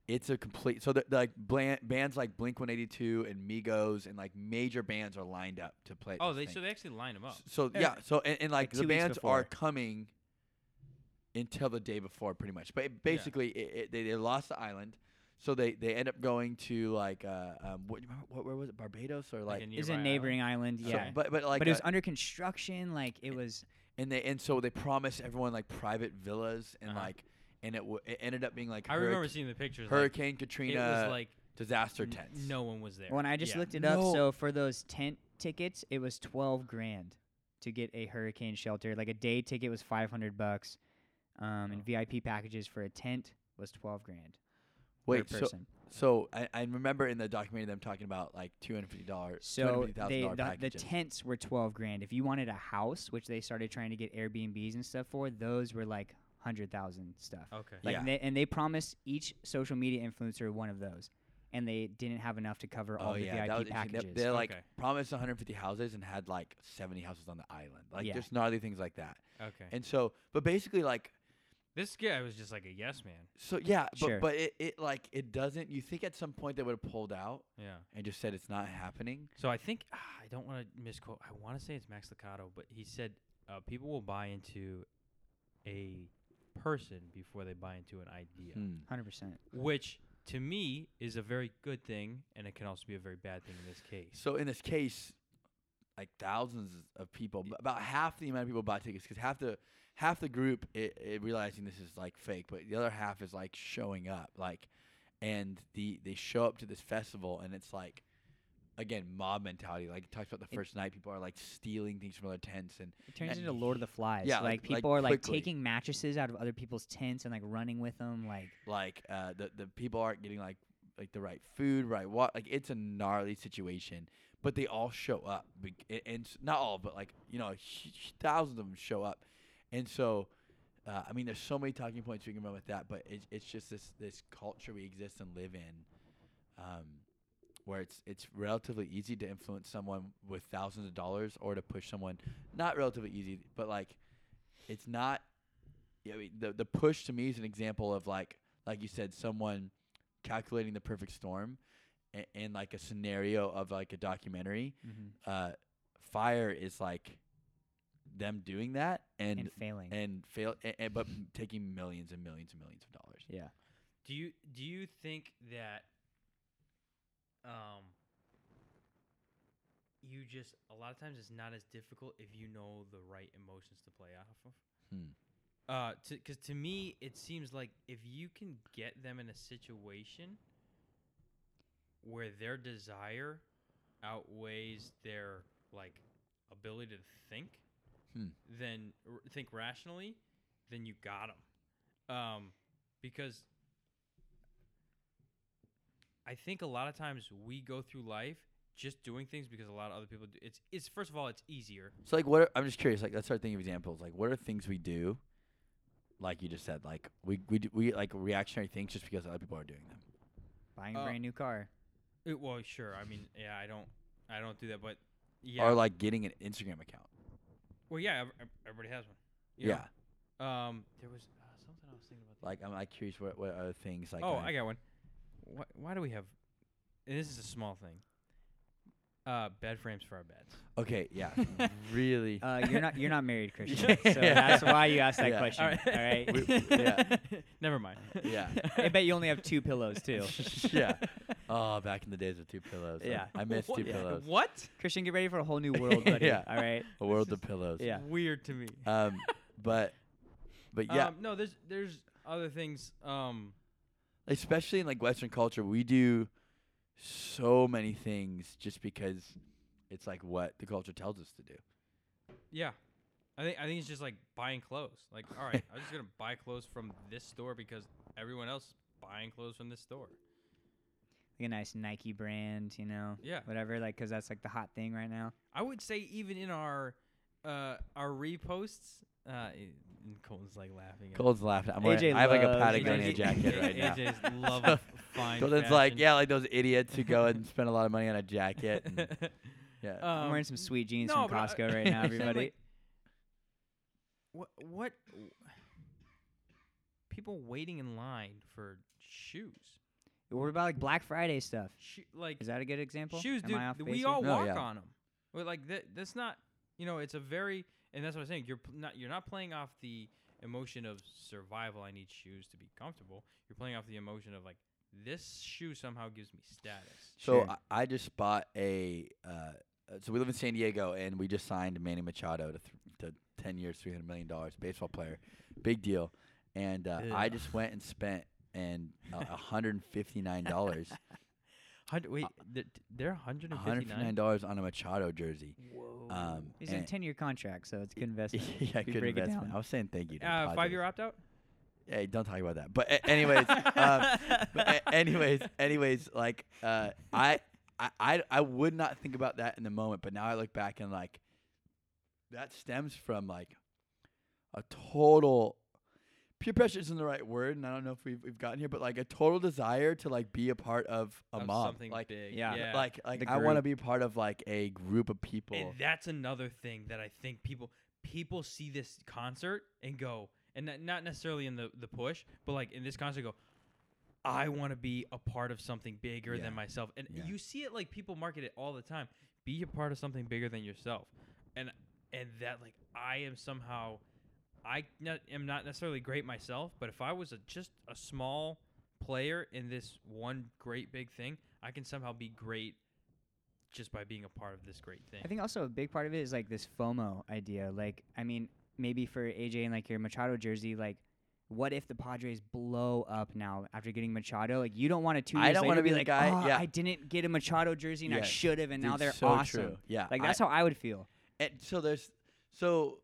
It's a complete so that like bland, bands like Blink 182 and Migos and like major bands are lined up to play. oh, they thing. so they actually line them up. So Yeah. yeah, so and, and like, Like the bands are coming until the day before, pretty much. But it, basically, it, it, they, they lost the island, so they they end up going to like uh um what, what where was it Barbados or like, a It's a neighboring island, so- yeah. but but like but it was uh, under construction. Like it was. and they and so they promised everyone like private villas and Uh-huh. like and it, w- it ended up being like I remember seeing the pictures. Hurricane like, Katrina It was like disaster n- tents. No one was there. When I just Yeah. looked it up, No. so for those tent tickets, it was twelve grand to get a hurricane shelter. Like a day ticket was five hundred bucks, um, and Oh. VIP packages for a tent was twelve grand Wait, per so person. so I, I remember in the documentary them talking about like two hundred fifty dollars, So they $250,000 the, the tents were twelve grand. If you wanted a house, which they started trying to get Airbnbs and stuff for, those were like hundred thousand stuff. Okay. Like Yeah. they, and they promised each social media influencer one of those, and they didn't have enough to cover all oh the yeah, VIP was packages. They, they like Okay. promised 150 houses and had like 70 houses on the island. Like Yeah. just gnarly things like that. Okay. And so, but basically like this guy was just like a yes man. so yeah, but Sure. but it, it like it doesn't. You think at some point they would have pulled out Yeah. and just said it's not happening. So I think ah, I don't want to misquote. I want to say it's Max Lucado, but he said uh, people will buy into a person before they buy into an idea, Hmm. Hundred percent. which to me is a very good thing, and it can also be a very bad thing in this case. So in this case, like thousands of people, about half the amount of people buy tickets because half the half the group i i realizing this is like fake, but the other half is like showing up, like, and the they show up to this festival and it's like. Again, mob mentality. Like it talks about the It- first night, people are like stealing things from other tents, and It turns And into Lord of the Flies. yeah, like like- like people are like quickly. taking mattresses out of other people's tents and like running with them. Like like uh, the the people aren't getting like like the right food, right? What like it's a gnarly situation, but they all show up, and not all, but like you know, thousands of them show up, and so. Uh, I mean, there's so many talking points we can run with that, but it's, it's just this this culture we exist and live in, um, where it's it's relatively easy to influence someone with thousands of dollars, or to push someone not relatively easy, but like it's not. I mean, the the push to me is an example of like like you said, someone calculating the perfect storm, in, in like a scenario of like a documentary. Mhm. Uh, Fyre is like them doing that and And failing. and fail, a- a- but taking millions and millions and millions of dollars. yeah. Do you do you think that um you just a lot of times it's not as difficult if you know the right emotions to play off of? Hmm. Uh, because to me it seems like if you can get them in a situation where their desire outweighs their like ability to think, Hmm. then r- think rationally, then you got them. Um, because I think a lot of times we go through life just doing things because a lot of other people do. It's it's first of all it's easier. So like, what are, I'm just curious. Like, let's start thinking of examples. Like, what are things we do? Like you just said, like we we do, we like reactionary things just because other people are doing them. Buying a Uh, brand new car. It, well, sure. I mean, yeah, I don't I don't do that, but yeah. Or like getting an Instagram account. well, yeah, ev- ev- everybody has one. you Yeah. know? Um, there was uh, something I was thinking about. Like I'm like curious what what other things like. oh, uh, I got one. Why, why do we have? And this is a small thing. Uh, bed frames for our beds. Okay, yeah, really. Uh, you're not you're not married, Christian. Yeah. So that's why you asked that Yeah. question. All All right. We- yeah. Never mind. Yeah. I bet you only have two pillows too. yeah. Oh, back in the days of two pillows. I- Yeah. I miss What- two pillows. What? Christian, get ready for a whole new world, buddy. Yeah. All right. A world of pillows. Yeah. Weird to me. Um, but but yeah, Um, no, there's there's other things. Um, especially in like Western culture, we do so many things just because it's like what the culture tells us to do. yeah. I think I think it's just like buying clothes. Like, all right, I'm just gonna buy clothes from this store because everyone else is buying clothes from this store. Like a nice Nike brand, you know. Yeah. Whatever, like, cause that's like the hot thing right now. I would say even in our uh our reposts, uh, i- and Colton's like laughing. at Cole's laughing. I'm wearing, I have like a loves Patagonia Nike. jacket right now. AJ's love So of fine. Colton's like, fashion. yeah, like those idiots who go and spend a lot of money on a jacket. And, yeah. I'm wearing Um, some sweet jeans no, from but I- Costco right now, I'm saying, everybody. like, what what people waiting in line for shoes? what about like Black Friday stuff? Sho- like Is that a good example? shoes, Am dude. I off th- base we here? all No, walk yeah. on them. Well, like that. That's not. You know, it's a very. And that's what I'm saying. You're not. You're not playing off the emotion of survival. I need shoes to be comfortable. You're playing off the emotion of like this shoe somehow gives me status. So Sure. I, I just bought a. Uh, uh, so we live in San Diego, and we just signed Manny Machado to th- to ten years, three hundred million dollars, baseball player, big deal. And uh, I just went and spent and a hundred and fifty nine dollars, Hundred. Wait, Uh, they're 159. hundred fifty nine dollars on a Machado jersey. Whoa. Um, He's in a and- 10 year contract, so it's a good investment. yeah, if you good break it investment. down. I was saying thank you. To uh, five year Padres. opt out. Hey, don't talk about that. But a- anyways, um, but a- anyways, anyways, like uh, I, I, I, I would not think about that in the moment, but now I look back and like that stems from like a total peer pressure isn't the right word, and I don't know if we've, we've gotten here, but like a total desire to like be a part of a of mob, something like big. yeah, yeah. like like The I want to group. be part of like a group of people. And that's another thing that I think people people see this concert and go, and not, not necessarily in the the push, but like in this concert, go, I want to be a part of something bigger Yeah. than myself. And Yeah. you see it like people market it all the time. Be a part of something bigger than yourself, and and that like I am somehow, I am not necessarily great myself, but if I was a, just a small player in this one great big thing, I can somehow be great just by being a part of this great thing. I think also a big part of it is like this FOMO idea. Like, I mean, maybe for AJ and like your Machado jersey, like, what if the Padres blow up now after getting Machado? Like, you don't want to two I don't wanna be the like, guy- "Oh, yeah. I didn't get a Machado jersey and I should have, and now they're so awesome. True. Yeah, Like I- that's how I would feel. And so there's so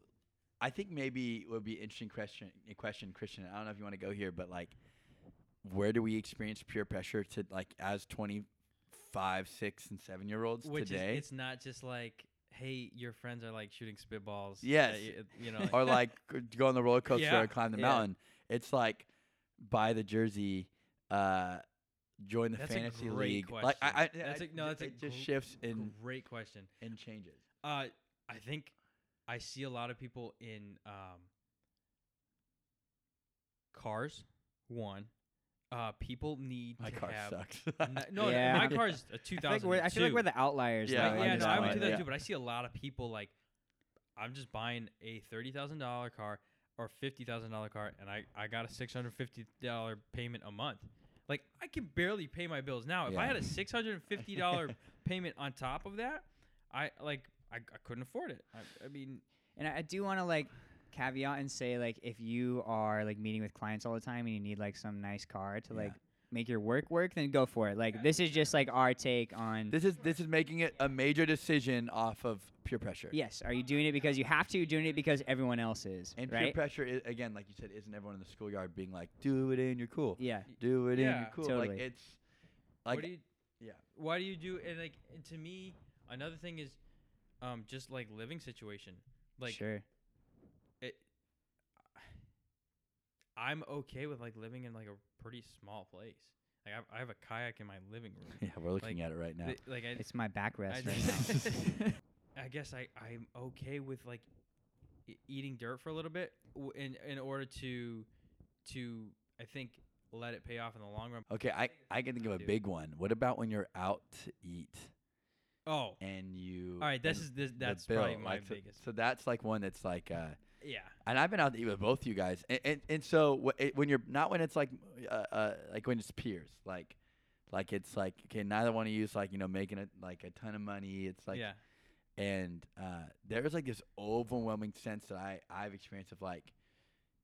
I think maybe it would be an interesting question question Christian. I don't know if you want to go here, but like where do we experience peer pressure to like as twenty five, six, and seven year olds Which today? is, it's not just like, hey, your friends are like shooting spitballs. Yes. uh, y- you know, or like go on the roller coaster Yeah, or climb the yeah. mountain. It's like buy the jersey, uh, join the That's a fantasy league. Like I, I, question. That's I- a- no, that's a it just gr- shifts in great question. and changes. Uh, I think I see a lot of people in um, cars. One, uh, people need My to car have. sucks. n- no, Yeah. no, my car's a I feel, 2002. like we're, I feel like we're the outliers. Yeah, though, yeah, yeah this no, I one. would do that Yeah. too. But I see a lot of people like, I'm just buying a thirty thousand dollar car or fifty thousand dollar car, and I I got a six hundred fifty dollar payment a month. Like I can barely pay my bills now. If I Yeah. had a six hundred and fifty dollar payment on top of that, I like I, I couldn't afford it. I, I mean, And I, I do want to like caveat and say like if you are like meeting with clients all the time and you need like some nice car to Yeah. like make your work work, then go for it. Like this is just like our take on. this is this is making it a major decision off of peer pressure. Yes, are you doing it because you have to? Doing it because everyone else is, And peer pressure is, again, like you said, isn't everyone in the schoolyard being like, "Do it in, you're cool." yeah, Do it in, Yeah, you're cool. totally. Like it's like what do you? yeah. Why do you do? And like, and to me, another thing is, um, just like living situation. Like, sure. it I'm okay with like living in like a pretty small place. Like I have, I have a kayak in my living room. Yeah, we're looking Like, at it right now. Th- like I, It's my backrest I right now. I guess I I'm okay with like e- eating dirt for a little bit in in order to to I think let it pay off in the long run. Okay, I I can think of a big one. What about when you're out to eat Oh, and you? all right. This is this that's probably my like, so, biggest. So that's like one that's like, uh, yeah. and I've been out to eat with both you guys, and and, and so it, when you're not when it's like, uh, uh, like when it's peers, like, like it's like okay, neither one of you is like you know making it like a ton of money. It's like yeah. and uh, there's like this overwhelming sense that I I've experienced of like,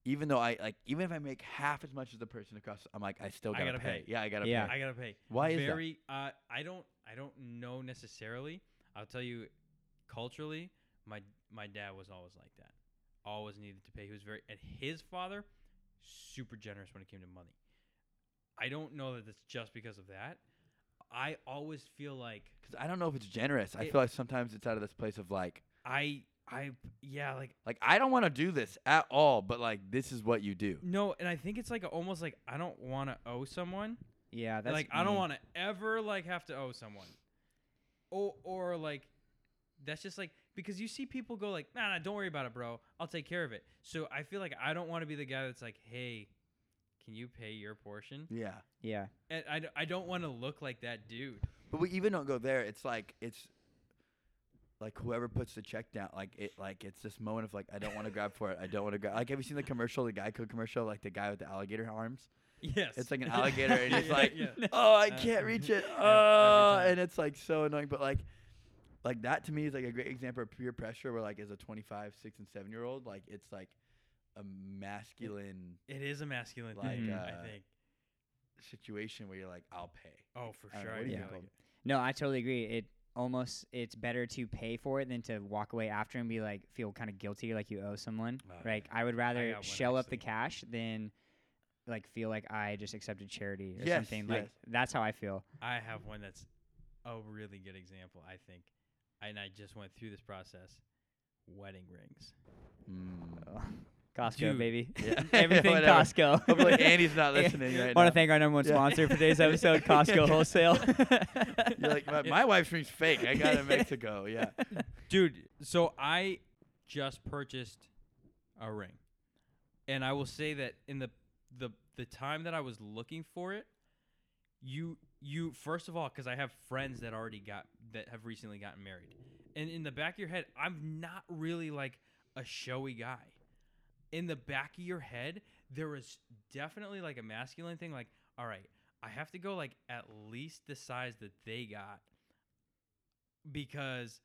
even though I like even if I make half as much as the person across, I'm like I still I gotta, gotta pay. pay. Yeah, I gotta Yeah. pay. I gotta pay. Why is that? Very. Uh, I don't. I don't know necessarily. I'll tell you, culturally, my my dad was always like that. Always needed to pay. He was very, and his father, super generous when it came to money. I don't know that it's just because of that. I always feel like Because I don't know if it's generous. I feel like sometimes it's out of this place of like, I I yeah like like I don't want to do this at all, but like this is what you do. no, and I think it's like almost like I don't want to owe someone. Yeah, that's like I don't want to ever like have to owe someone, or or like that's just like because you see people go like nah nah don't worry about it bro I'll take care of it. So I feel like I don't want to be the guy that's like hey, can you pay your portion? Yeah. Yeah, And I, d- I don't want to look like that dude. But we even don't go there. It's like it's like whoever puts the check down, like it, like it's this moment of like I don't want to grab for it. I don't want to grab. Like have you seen the commercial, the Geico commercial, like the guy with the alligator arms? Yes, It's like an alligator, and he's Yeah, like, yeah. oh, I Uh, can't reach it. Oh, and it's like so annoying. But like, like that to me is like a great example of peer pressure. Where like as a 25, six, and seven year old, like it's like a masculine It is a masculine Like, thing. uh, I think. situation where you're like, I'll pay. Oh, for sure. know, I what do you feel think, like no, I totally agree. It almost it's better to pay for it than to walk away after and be like feel kind of guilty like you owe someone. Oh, Like I would rather got one shell up the cash than like feel like I just accepted charity or Yes, something. Like that's how I feel. I have one that's a really good example, I think. And I just went through this process. Wedding rings. Mm. Costco, Dude. baby. Yeah. Everything Whatever. Costco. Hopefully Andy's not listening right Want now. to thank our number one Yeah. sponsor for today's episode, Costco Wholesale. You're like, my, my wife's ring's fake. I got it in Mexico. Yeah. Dude, so I just purchased a ring. And I will say that in the the the time that I was looking for it, you you first of all cuz I have friends that already got that have recently gotten married. And in the back of your head, I'm not really like a showy guy. In the back of your head, there is definitely like a masculine thing like, all right, I have to go like at least the size that they got because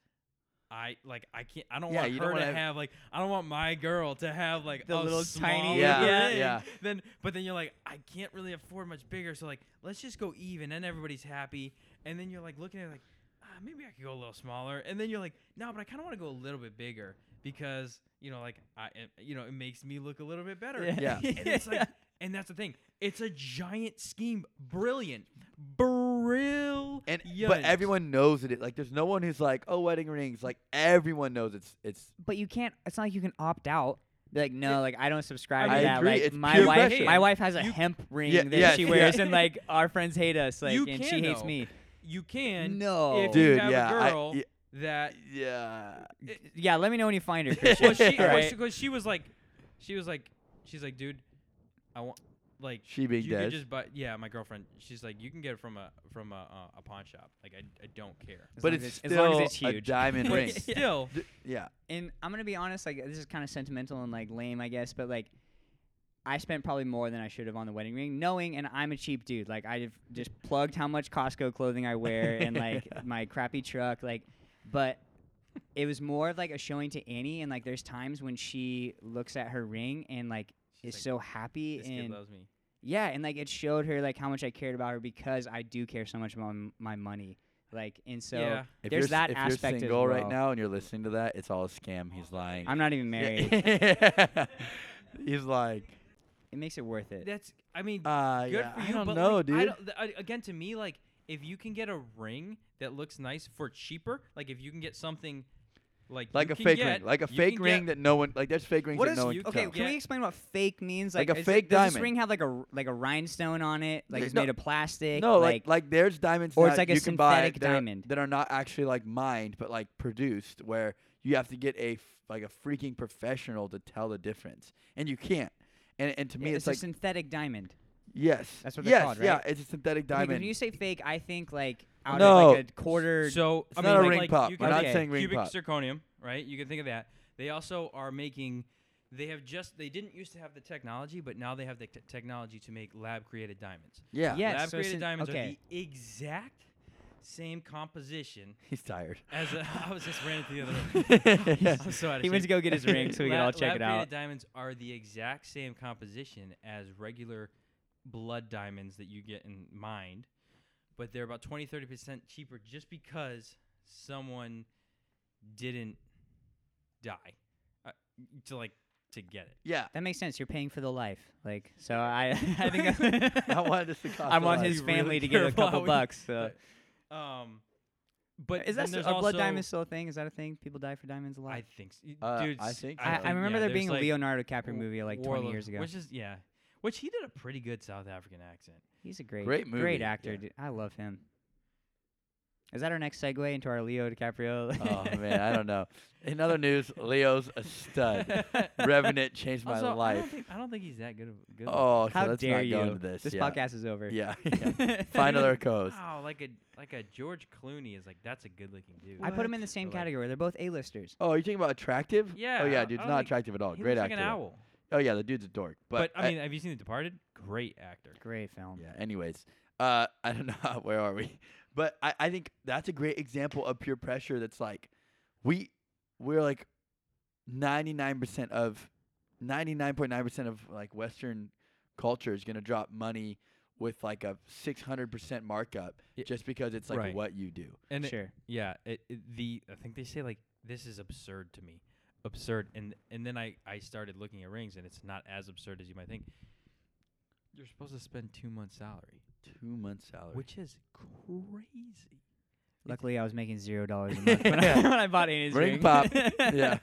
I like I can't I don't Yeah, want her don't to have- have like I don't want my girl to have like The a little tiny- Yeah, ring. yeah. Then but then you're like I can't really afford much bigger so like let's just go even and everybody's happy and then you're like looking at it like ah, maybe I could go a little smaller and then you're like no but I kind of want to go a little bit bigger because you know like I it- you know it makes me look a little bit better Yeah. and it's like and that's the thing it's a giant scheme brilliant brilliant And but everyone knows it. Like, there's no one who's like, "Oh, wedding rings." Like, everyone knows it's it's. but you can't. It's not like you can opt out. Be like no, like I don't subscribe I to that. agree, Like it's my wife, pressure. my wife has a You- hemp ring Yeah, that yes, she yeah. wears, and like our friends hate us. Like, You and she can, hates though. me. you can No. if Dude, you have yeah, a I- girl yeah. That Yeah. Yeah, let me know when you find her. Christian. well, she, well, Right? she, 'cause she was like, she was like, she's like, dude, I want like She being you Des. could just buy. Yeah, my girlfriend. She's like, you can get it from a from a uh, a pawn shop. Like I, I don't care. As but long as it's as long as still it's a diamond ring. still, D- yeah. And I'm gonna be honest, like this is kind of sentimental and like lame, I guess, but like I spent probably more than I should have on the wedding ring, knowing, and I'm a cheap dude. Like I've just plugged how much Costco clothing I wear and like my crappy truck, like, but it was more of like a showing to Annie, and like there's times when she looks at her ring and like She's is like, so happy this kid and loves me. yeah, and like it showed her like how much I cared about her because I do care so much about m- my money. Like, and so yeah. If there's you're, s- that if aspect you're as single right well. now and you're listening to that, it's all a scam. He's lying. I'm not even married. Yeah. He's like, it makes it worth it. That's. I mean, uh, good yeah, for you. I don't but know, like, dude. I don't, th- I- again, to me, like if you can get a ring that looks nice for cheaper, like if you can get something like like you a can fake get, ring, like a fake ring get- that no one, like there's fake rings What that is no one you can okay? tell. Can we get- explain what fake means? Like Like, a is fake it, does this diamond. ring have like a r- like a rhinestone on it? Like it's no- made of plastic? No, like like, like there's diamonds or that it's like a you can buy synthetic that are- diamond. that are not actually like mined, but like produced, where you have to get a f- like a freaking professional to tell the difference, and you can't. And and to yeah, me, it's, it's, a like synthetic diamond. Yes, That's what they're yes, called, yeah, it's a synthetic Okay, 'cause diamond. when you say fake, I think like out No. of like a quarter. So It's I not mean, a like, ring like, pop. You We're can not saying ring pop. cubic pop. zirconium, right? You can think of that. They also are making. They have just. They didn't used to have the technology, but now they have the t- technology to make lab created diamonds. yeah, Yeah. lab so created syn- diamonds okay. are the exact same composition he's tired. as a, I was just ranting to the other. Yeah. I'm so out of he went to go get his ring so we could all check it lab-created out. diamonds are the exact same composition as regular blood diamonds that you get in mined, but they're about 20 30% cheaper just because someone didn't die uh, to like to get it. yeah. That makes sense. You're paying for the life. Like so, I I think I wanted this to cost I a want lot. his Be really family to get a couple we- bucks. So. But, um, but is that then still, there's are blood also- diamonds still a thing? Is that a thing? People die for diamonds a lot. I think, s- y- Uh, dude. I s- think I, so. I remember yeah, there there's, being a like, Leonardo DiCaprio w- movie like 20 years ago. which is yeah, which he did a pretty good South African accent. He's a great, Great movie, great actor. yeah. Dude. I love him. Is that our next segue into our Leo DiCaprio? oh man, I don't know. In other news, Leo's a stud. Revenant changed my Also, I life. don't think I don't think he's that good. Of, good Oh, okay, How let's dare not you? go into this. This yeah. podcast is over. Yeah, yeah. Find other co-hosts. Wow, like a like a George Clooney is like that's a good looking dude. I put him in the same But, like, category. They're both A-listers. Oh, you talking about attractive? Yeah, Oh yeah, I- dude's I don't not think- attractive at all. He Great looks actor. like an owl. Oh yeah, the dude's a dork. But, But, I mean, have you seen The Departed? Great actor. Great film. yeah. Anyways, uh, I don't know where are we, but I, I think that's a great example of pure pressure. That's like, we we're like ninety nine percent of ninety nine point nine percent of like Western culture is gonna drop money with like a six hundred percent markup Y- just because it's like right. what you do. And it- sure. yeah, it, it, the I think they say like this is absurd to me, absurd. And and then I I started looking at rings, and it's not as absurd as you might think. You're supposed to spend two months' salary, Two months salary. which is crazy. Luckily, I was making zero dollars a month when, I, when I bought Annie's Ring ring. pop. Yeah.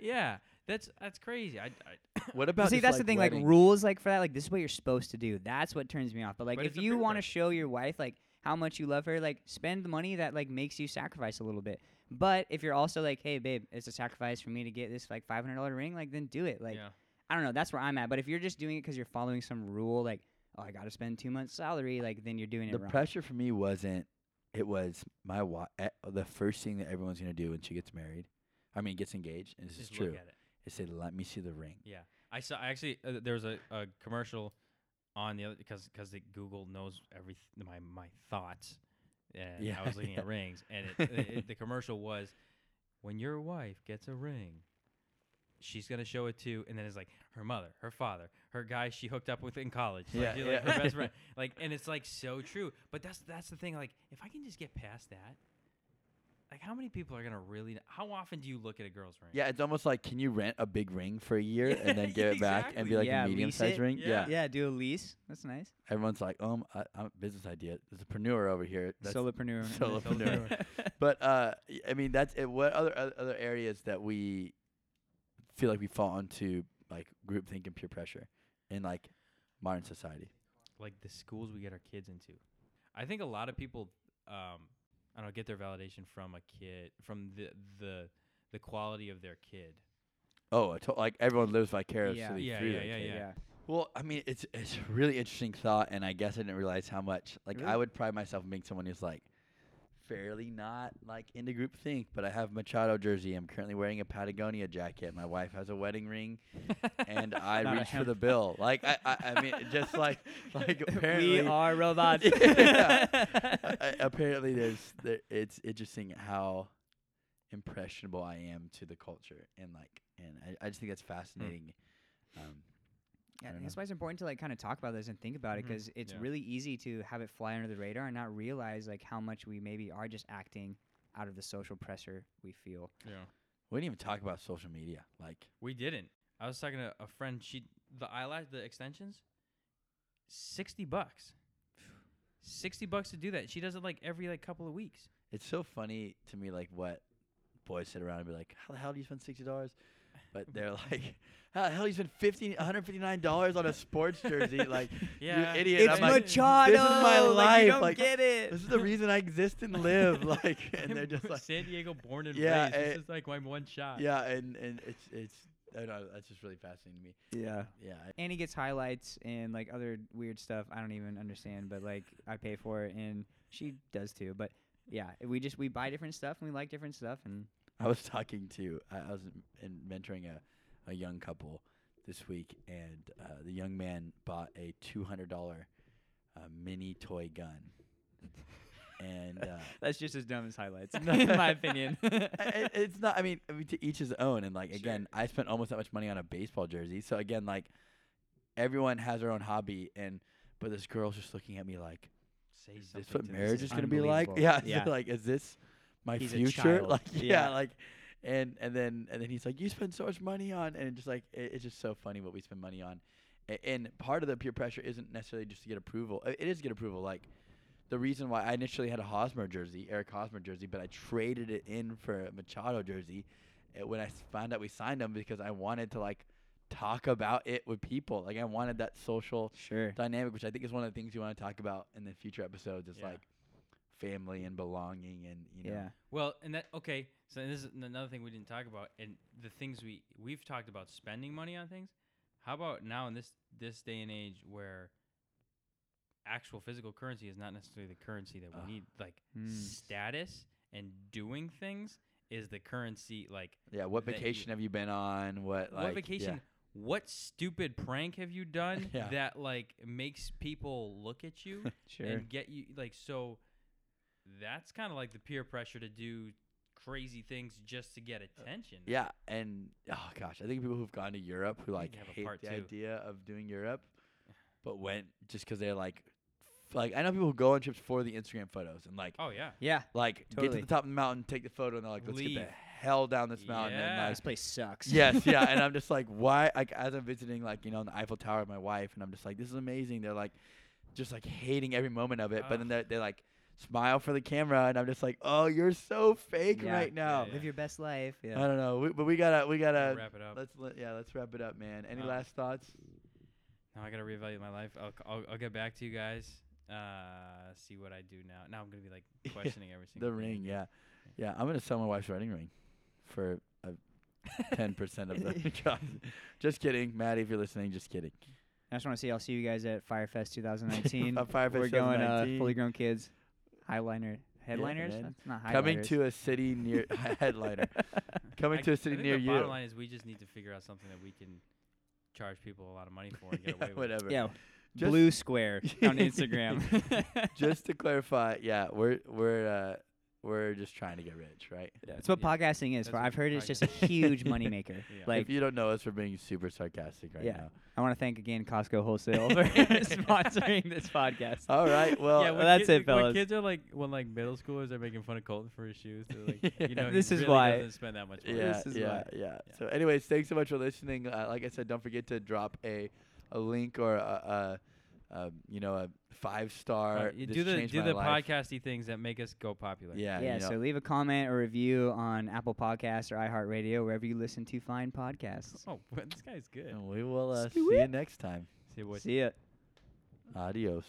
yeah, that's that's crazy. I, I what about See, just, that's like, the thing. weddings? Like rules, like for that, like this is what you're supposed to do. That's what turns me off. But like, But if it's a you peer want to pressure. show your wife like how much you love her, like spend the money that like makes you sacrifice a little bit. But if you're also like, hey, babe, it's a sacrifice for me to get this like five hundred dollar ring, like then do it. Like yeah. I don't know. That's where I'm at. But if you're just doing it because you're following some rule, like oh, I got to spend two months' salary, like then you're doing the it wrong. pressure for me wasn't it was my wa- eh, the first thing that everyone's gonna do when she gets married i mean gets engaged and this is Just true look at it. is say let me see the ring Yeah, I saw. I actually, uh, there was a, a commercial on the other because because Google knows every my my thoughts, and Yeah, I was looking yeah. at rings, and it, it, the commercial was when your wife gets a ring, she's gonna show it to, and then it's like her mother, her father, her guy she hooked up with in college, like, Yeah, like, her best friend, like, and it's like so true. But that's that's the thing. Like, if I can just get past that. Like how many people are gonna really? How often do you look at a girl's ring? yeah it's almost like can you rent a big ring for a year and then give it back and be like Yeah, a lease medium sized it. ring Yeah. yeah, do a lease. That's nice. everyone's like um I, i'm a business idea there's a preneur over here that's Solopreneur. solopreneur but uh y- i mean that's it what other oth- other areas that we feel like we fall into like groupthink and peer pressure in like modern society like the schools we get our kids into. I think a lot of people, um, I don't know, get their validation from a kid, from the the the quality of their kid. oh I to- like everyone lives vicariously Yeah. Yeah, through yeah, their yeah, kid. yeah. Well, I mean, it's it's a really interesting thought, and I guess I didn't realize how much. Like, I would pride myself on being someone who's like fairly not like into group think, but I have Machado jersey. I'm currently wearing a Patagonia jacket. My wife has a wedding ring, and I reach for the bill. Like, I, I, I mean, just like like apparently we are robots. Yeah. I- apparently, there's there, it's interesting how impressionable I am to the culture, and like, and I, I just think that's fascinating. Um, Yeah, that's know. why it's important to like kind of talk about this and think about it Mhm. 'cause it because it's Yeah. really easy to have it fly under the radar and not realize like how much we maybe are just acting out of the social pressure we feel. Yeah. we didn't even talk about social media. Like, We didn't. I was talking to a friend. She the eyelash the extensions, sixty bucks. Sixty bucks to do that. She does it like every like couple of weeks. it's so funny to me, like what boys sit around and be like, "How the hell do you spend sixty dollars?" But they're like, "How the hell do you spend fifteen, one hundred fifty nine dollars on a sports jersey?" Like, Yeah. you idiot. It's I'm like, Machado. This is my like, life. You don't like, get it. this is the reason I exist and live. Like, and they're just like, San Diego born and Yeah, raised. This eh, is like my one shot. yeah, and and it's it's. I don't know, that's just really fascinating to me. yeah. Yeah, And he gets highlights and like other weird stuff I don't even understand, but like I pay for it and she does too. But yeah, we just we buy different stuff and we like different stuff and I was talking to I, I was in mentoring a, a young couple this week, and uh, the young man bought a two hundred dollar uh, mini toy gun, and uh, that's just as dumb as highlights in my opinion. I- I- it's not. I mean, I mean, to each his own. And like again, I spent almost that much money on a baseball jersey. So again, like everyone has their own hobby, and but this girl's just looking at me like, Say is this what marriage is gonna be like? Yeah, Yeah. like is this my He's future? Like yeah, Yeah. like and and then and then he's like, you spend so much money on, and just like it, it's just so funny what we spend money on, and part of the peer pressure isn't necessarily just to get approval. It is to get approval. Like the reason why I initially had a Hosmer jersey, Eric Hosmer jersey, but I traded it in for a Machado jersey eh, when I found out we signed him because I wanted to like talk about it with people. Like I wanted that social sure. dynamic, which I think is one of the things you want to talk about in the future episodes. Is Yeah. like family and belonging, and you know, Yeah. Well, and that okay. So this is another thing we didn't talk about, and the things we we've talked about spending money on things. How about now in this this day and age where actual physical currency is not necessarily the currency that we Ugh. need. Like Mm. status and doing things is the currency. Like yeah. What that you- vacation have you been on? What like what vacation? What stupid prank have you done Yeah. that like makes people look at you Sure. and get you like so? That's kind of like the peer pressure to do crazy things just to get uh, attention. Yeah, yeah, and oh gosh, I think people who've gone to Europe who like have a hate part the two. idea of doing Europe, but went just because they're like, f- like I know people who go on trips for the Instagram photos and like. Oh yeah. yeah. Like get to the top of the mountain, take the photo, and they're like, "Let's get the hell down this mountain." And Yeah. like, This place sucks. yes, yeah. And I'm just like, why? Like, as I'm visiting, like, you know, the Eiffel Tower with my wife, and I'm just like, this is amazing. They're like, just like hating every moment of it. But then they're, they're like, smile for the camera, and I'm just like, oh, you're so fake Yeah. right now. Yeah, Live your best life. Yeah. I don't know, we, but we gotta, we gotta. wrap it up. Let's let, yeah, let's wrap it up, man. Any Uh, last thoughts? Now I gotta reevaluate my life. I'll, c- I'll I'll get back to you guys. Uh, see what I do now. Now I'm gonna be like Yeah, questioning every single. The thing ring, do. yeah, yeah. I'm gonna sell my wife's wedding ring for a ten percent of the cost. Just kidding, Maddie. If you're listening, just kidding. I just want to say I'll see you guys at Fyre Fest 2019. At Fyre Fest We're going uh, 2019. fully grown kids, highliner, headliners. man. That's not. Coming to a city near headliner. Coming I- to a city think near the you. Bottom line is we just need to figure out something that we can charge people a lot of money for and get Yeah, away with. whatever. yeah, Just- blue square on Instagram. Just to clarify, yeah, we're we're uh, we're just trying to get rich, right? That's what Yeah. podcasting is. That's For what I've heard it's just a huge moneymaker. Yeah. Like if you don't know us, we're being super sarcastic right Yeah. now. I want to thank again Costco Wholesale for sponsoring this podcast. All right, well, yeah, well, that's kid- it, When fellas. kids are like, when like middle schoolers are making fun of Colton for his shoes, they're like, you know, This he is really why- doesn't spend that much money. yeah, This is yeah, why. yeah, Yeah. So, anyways, thanks so much for listening. Uh, like I said, don't forget to drop a a link or a, a, a you know a five star. Right, you do the do the podcasty things that make us go popular. Yeah, yeah, you know, so leave a comment or review on Apple Podcasts or iHeartRadio, wherever you listen to fine podcasts. Oh, this guy's good. and we will uh, see Screw you next time. See what See ya. Adios.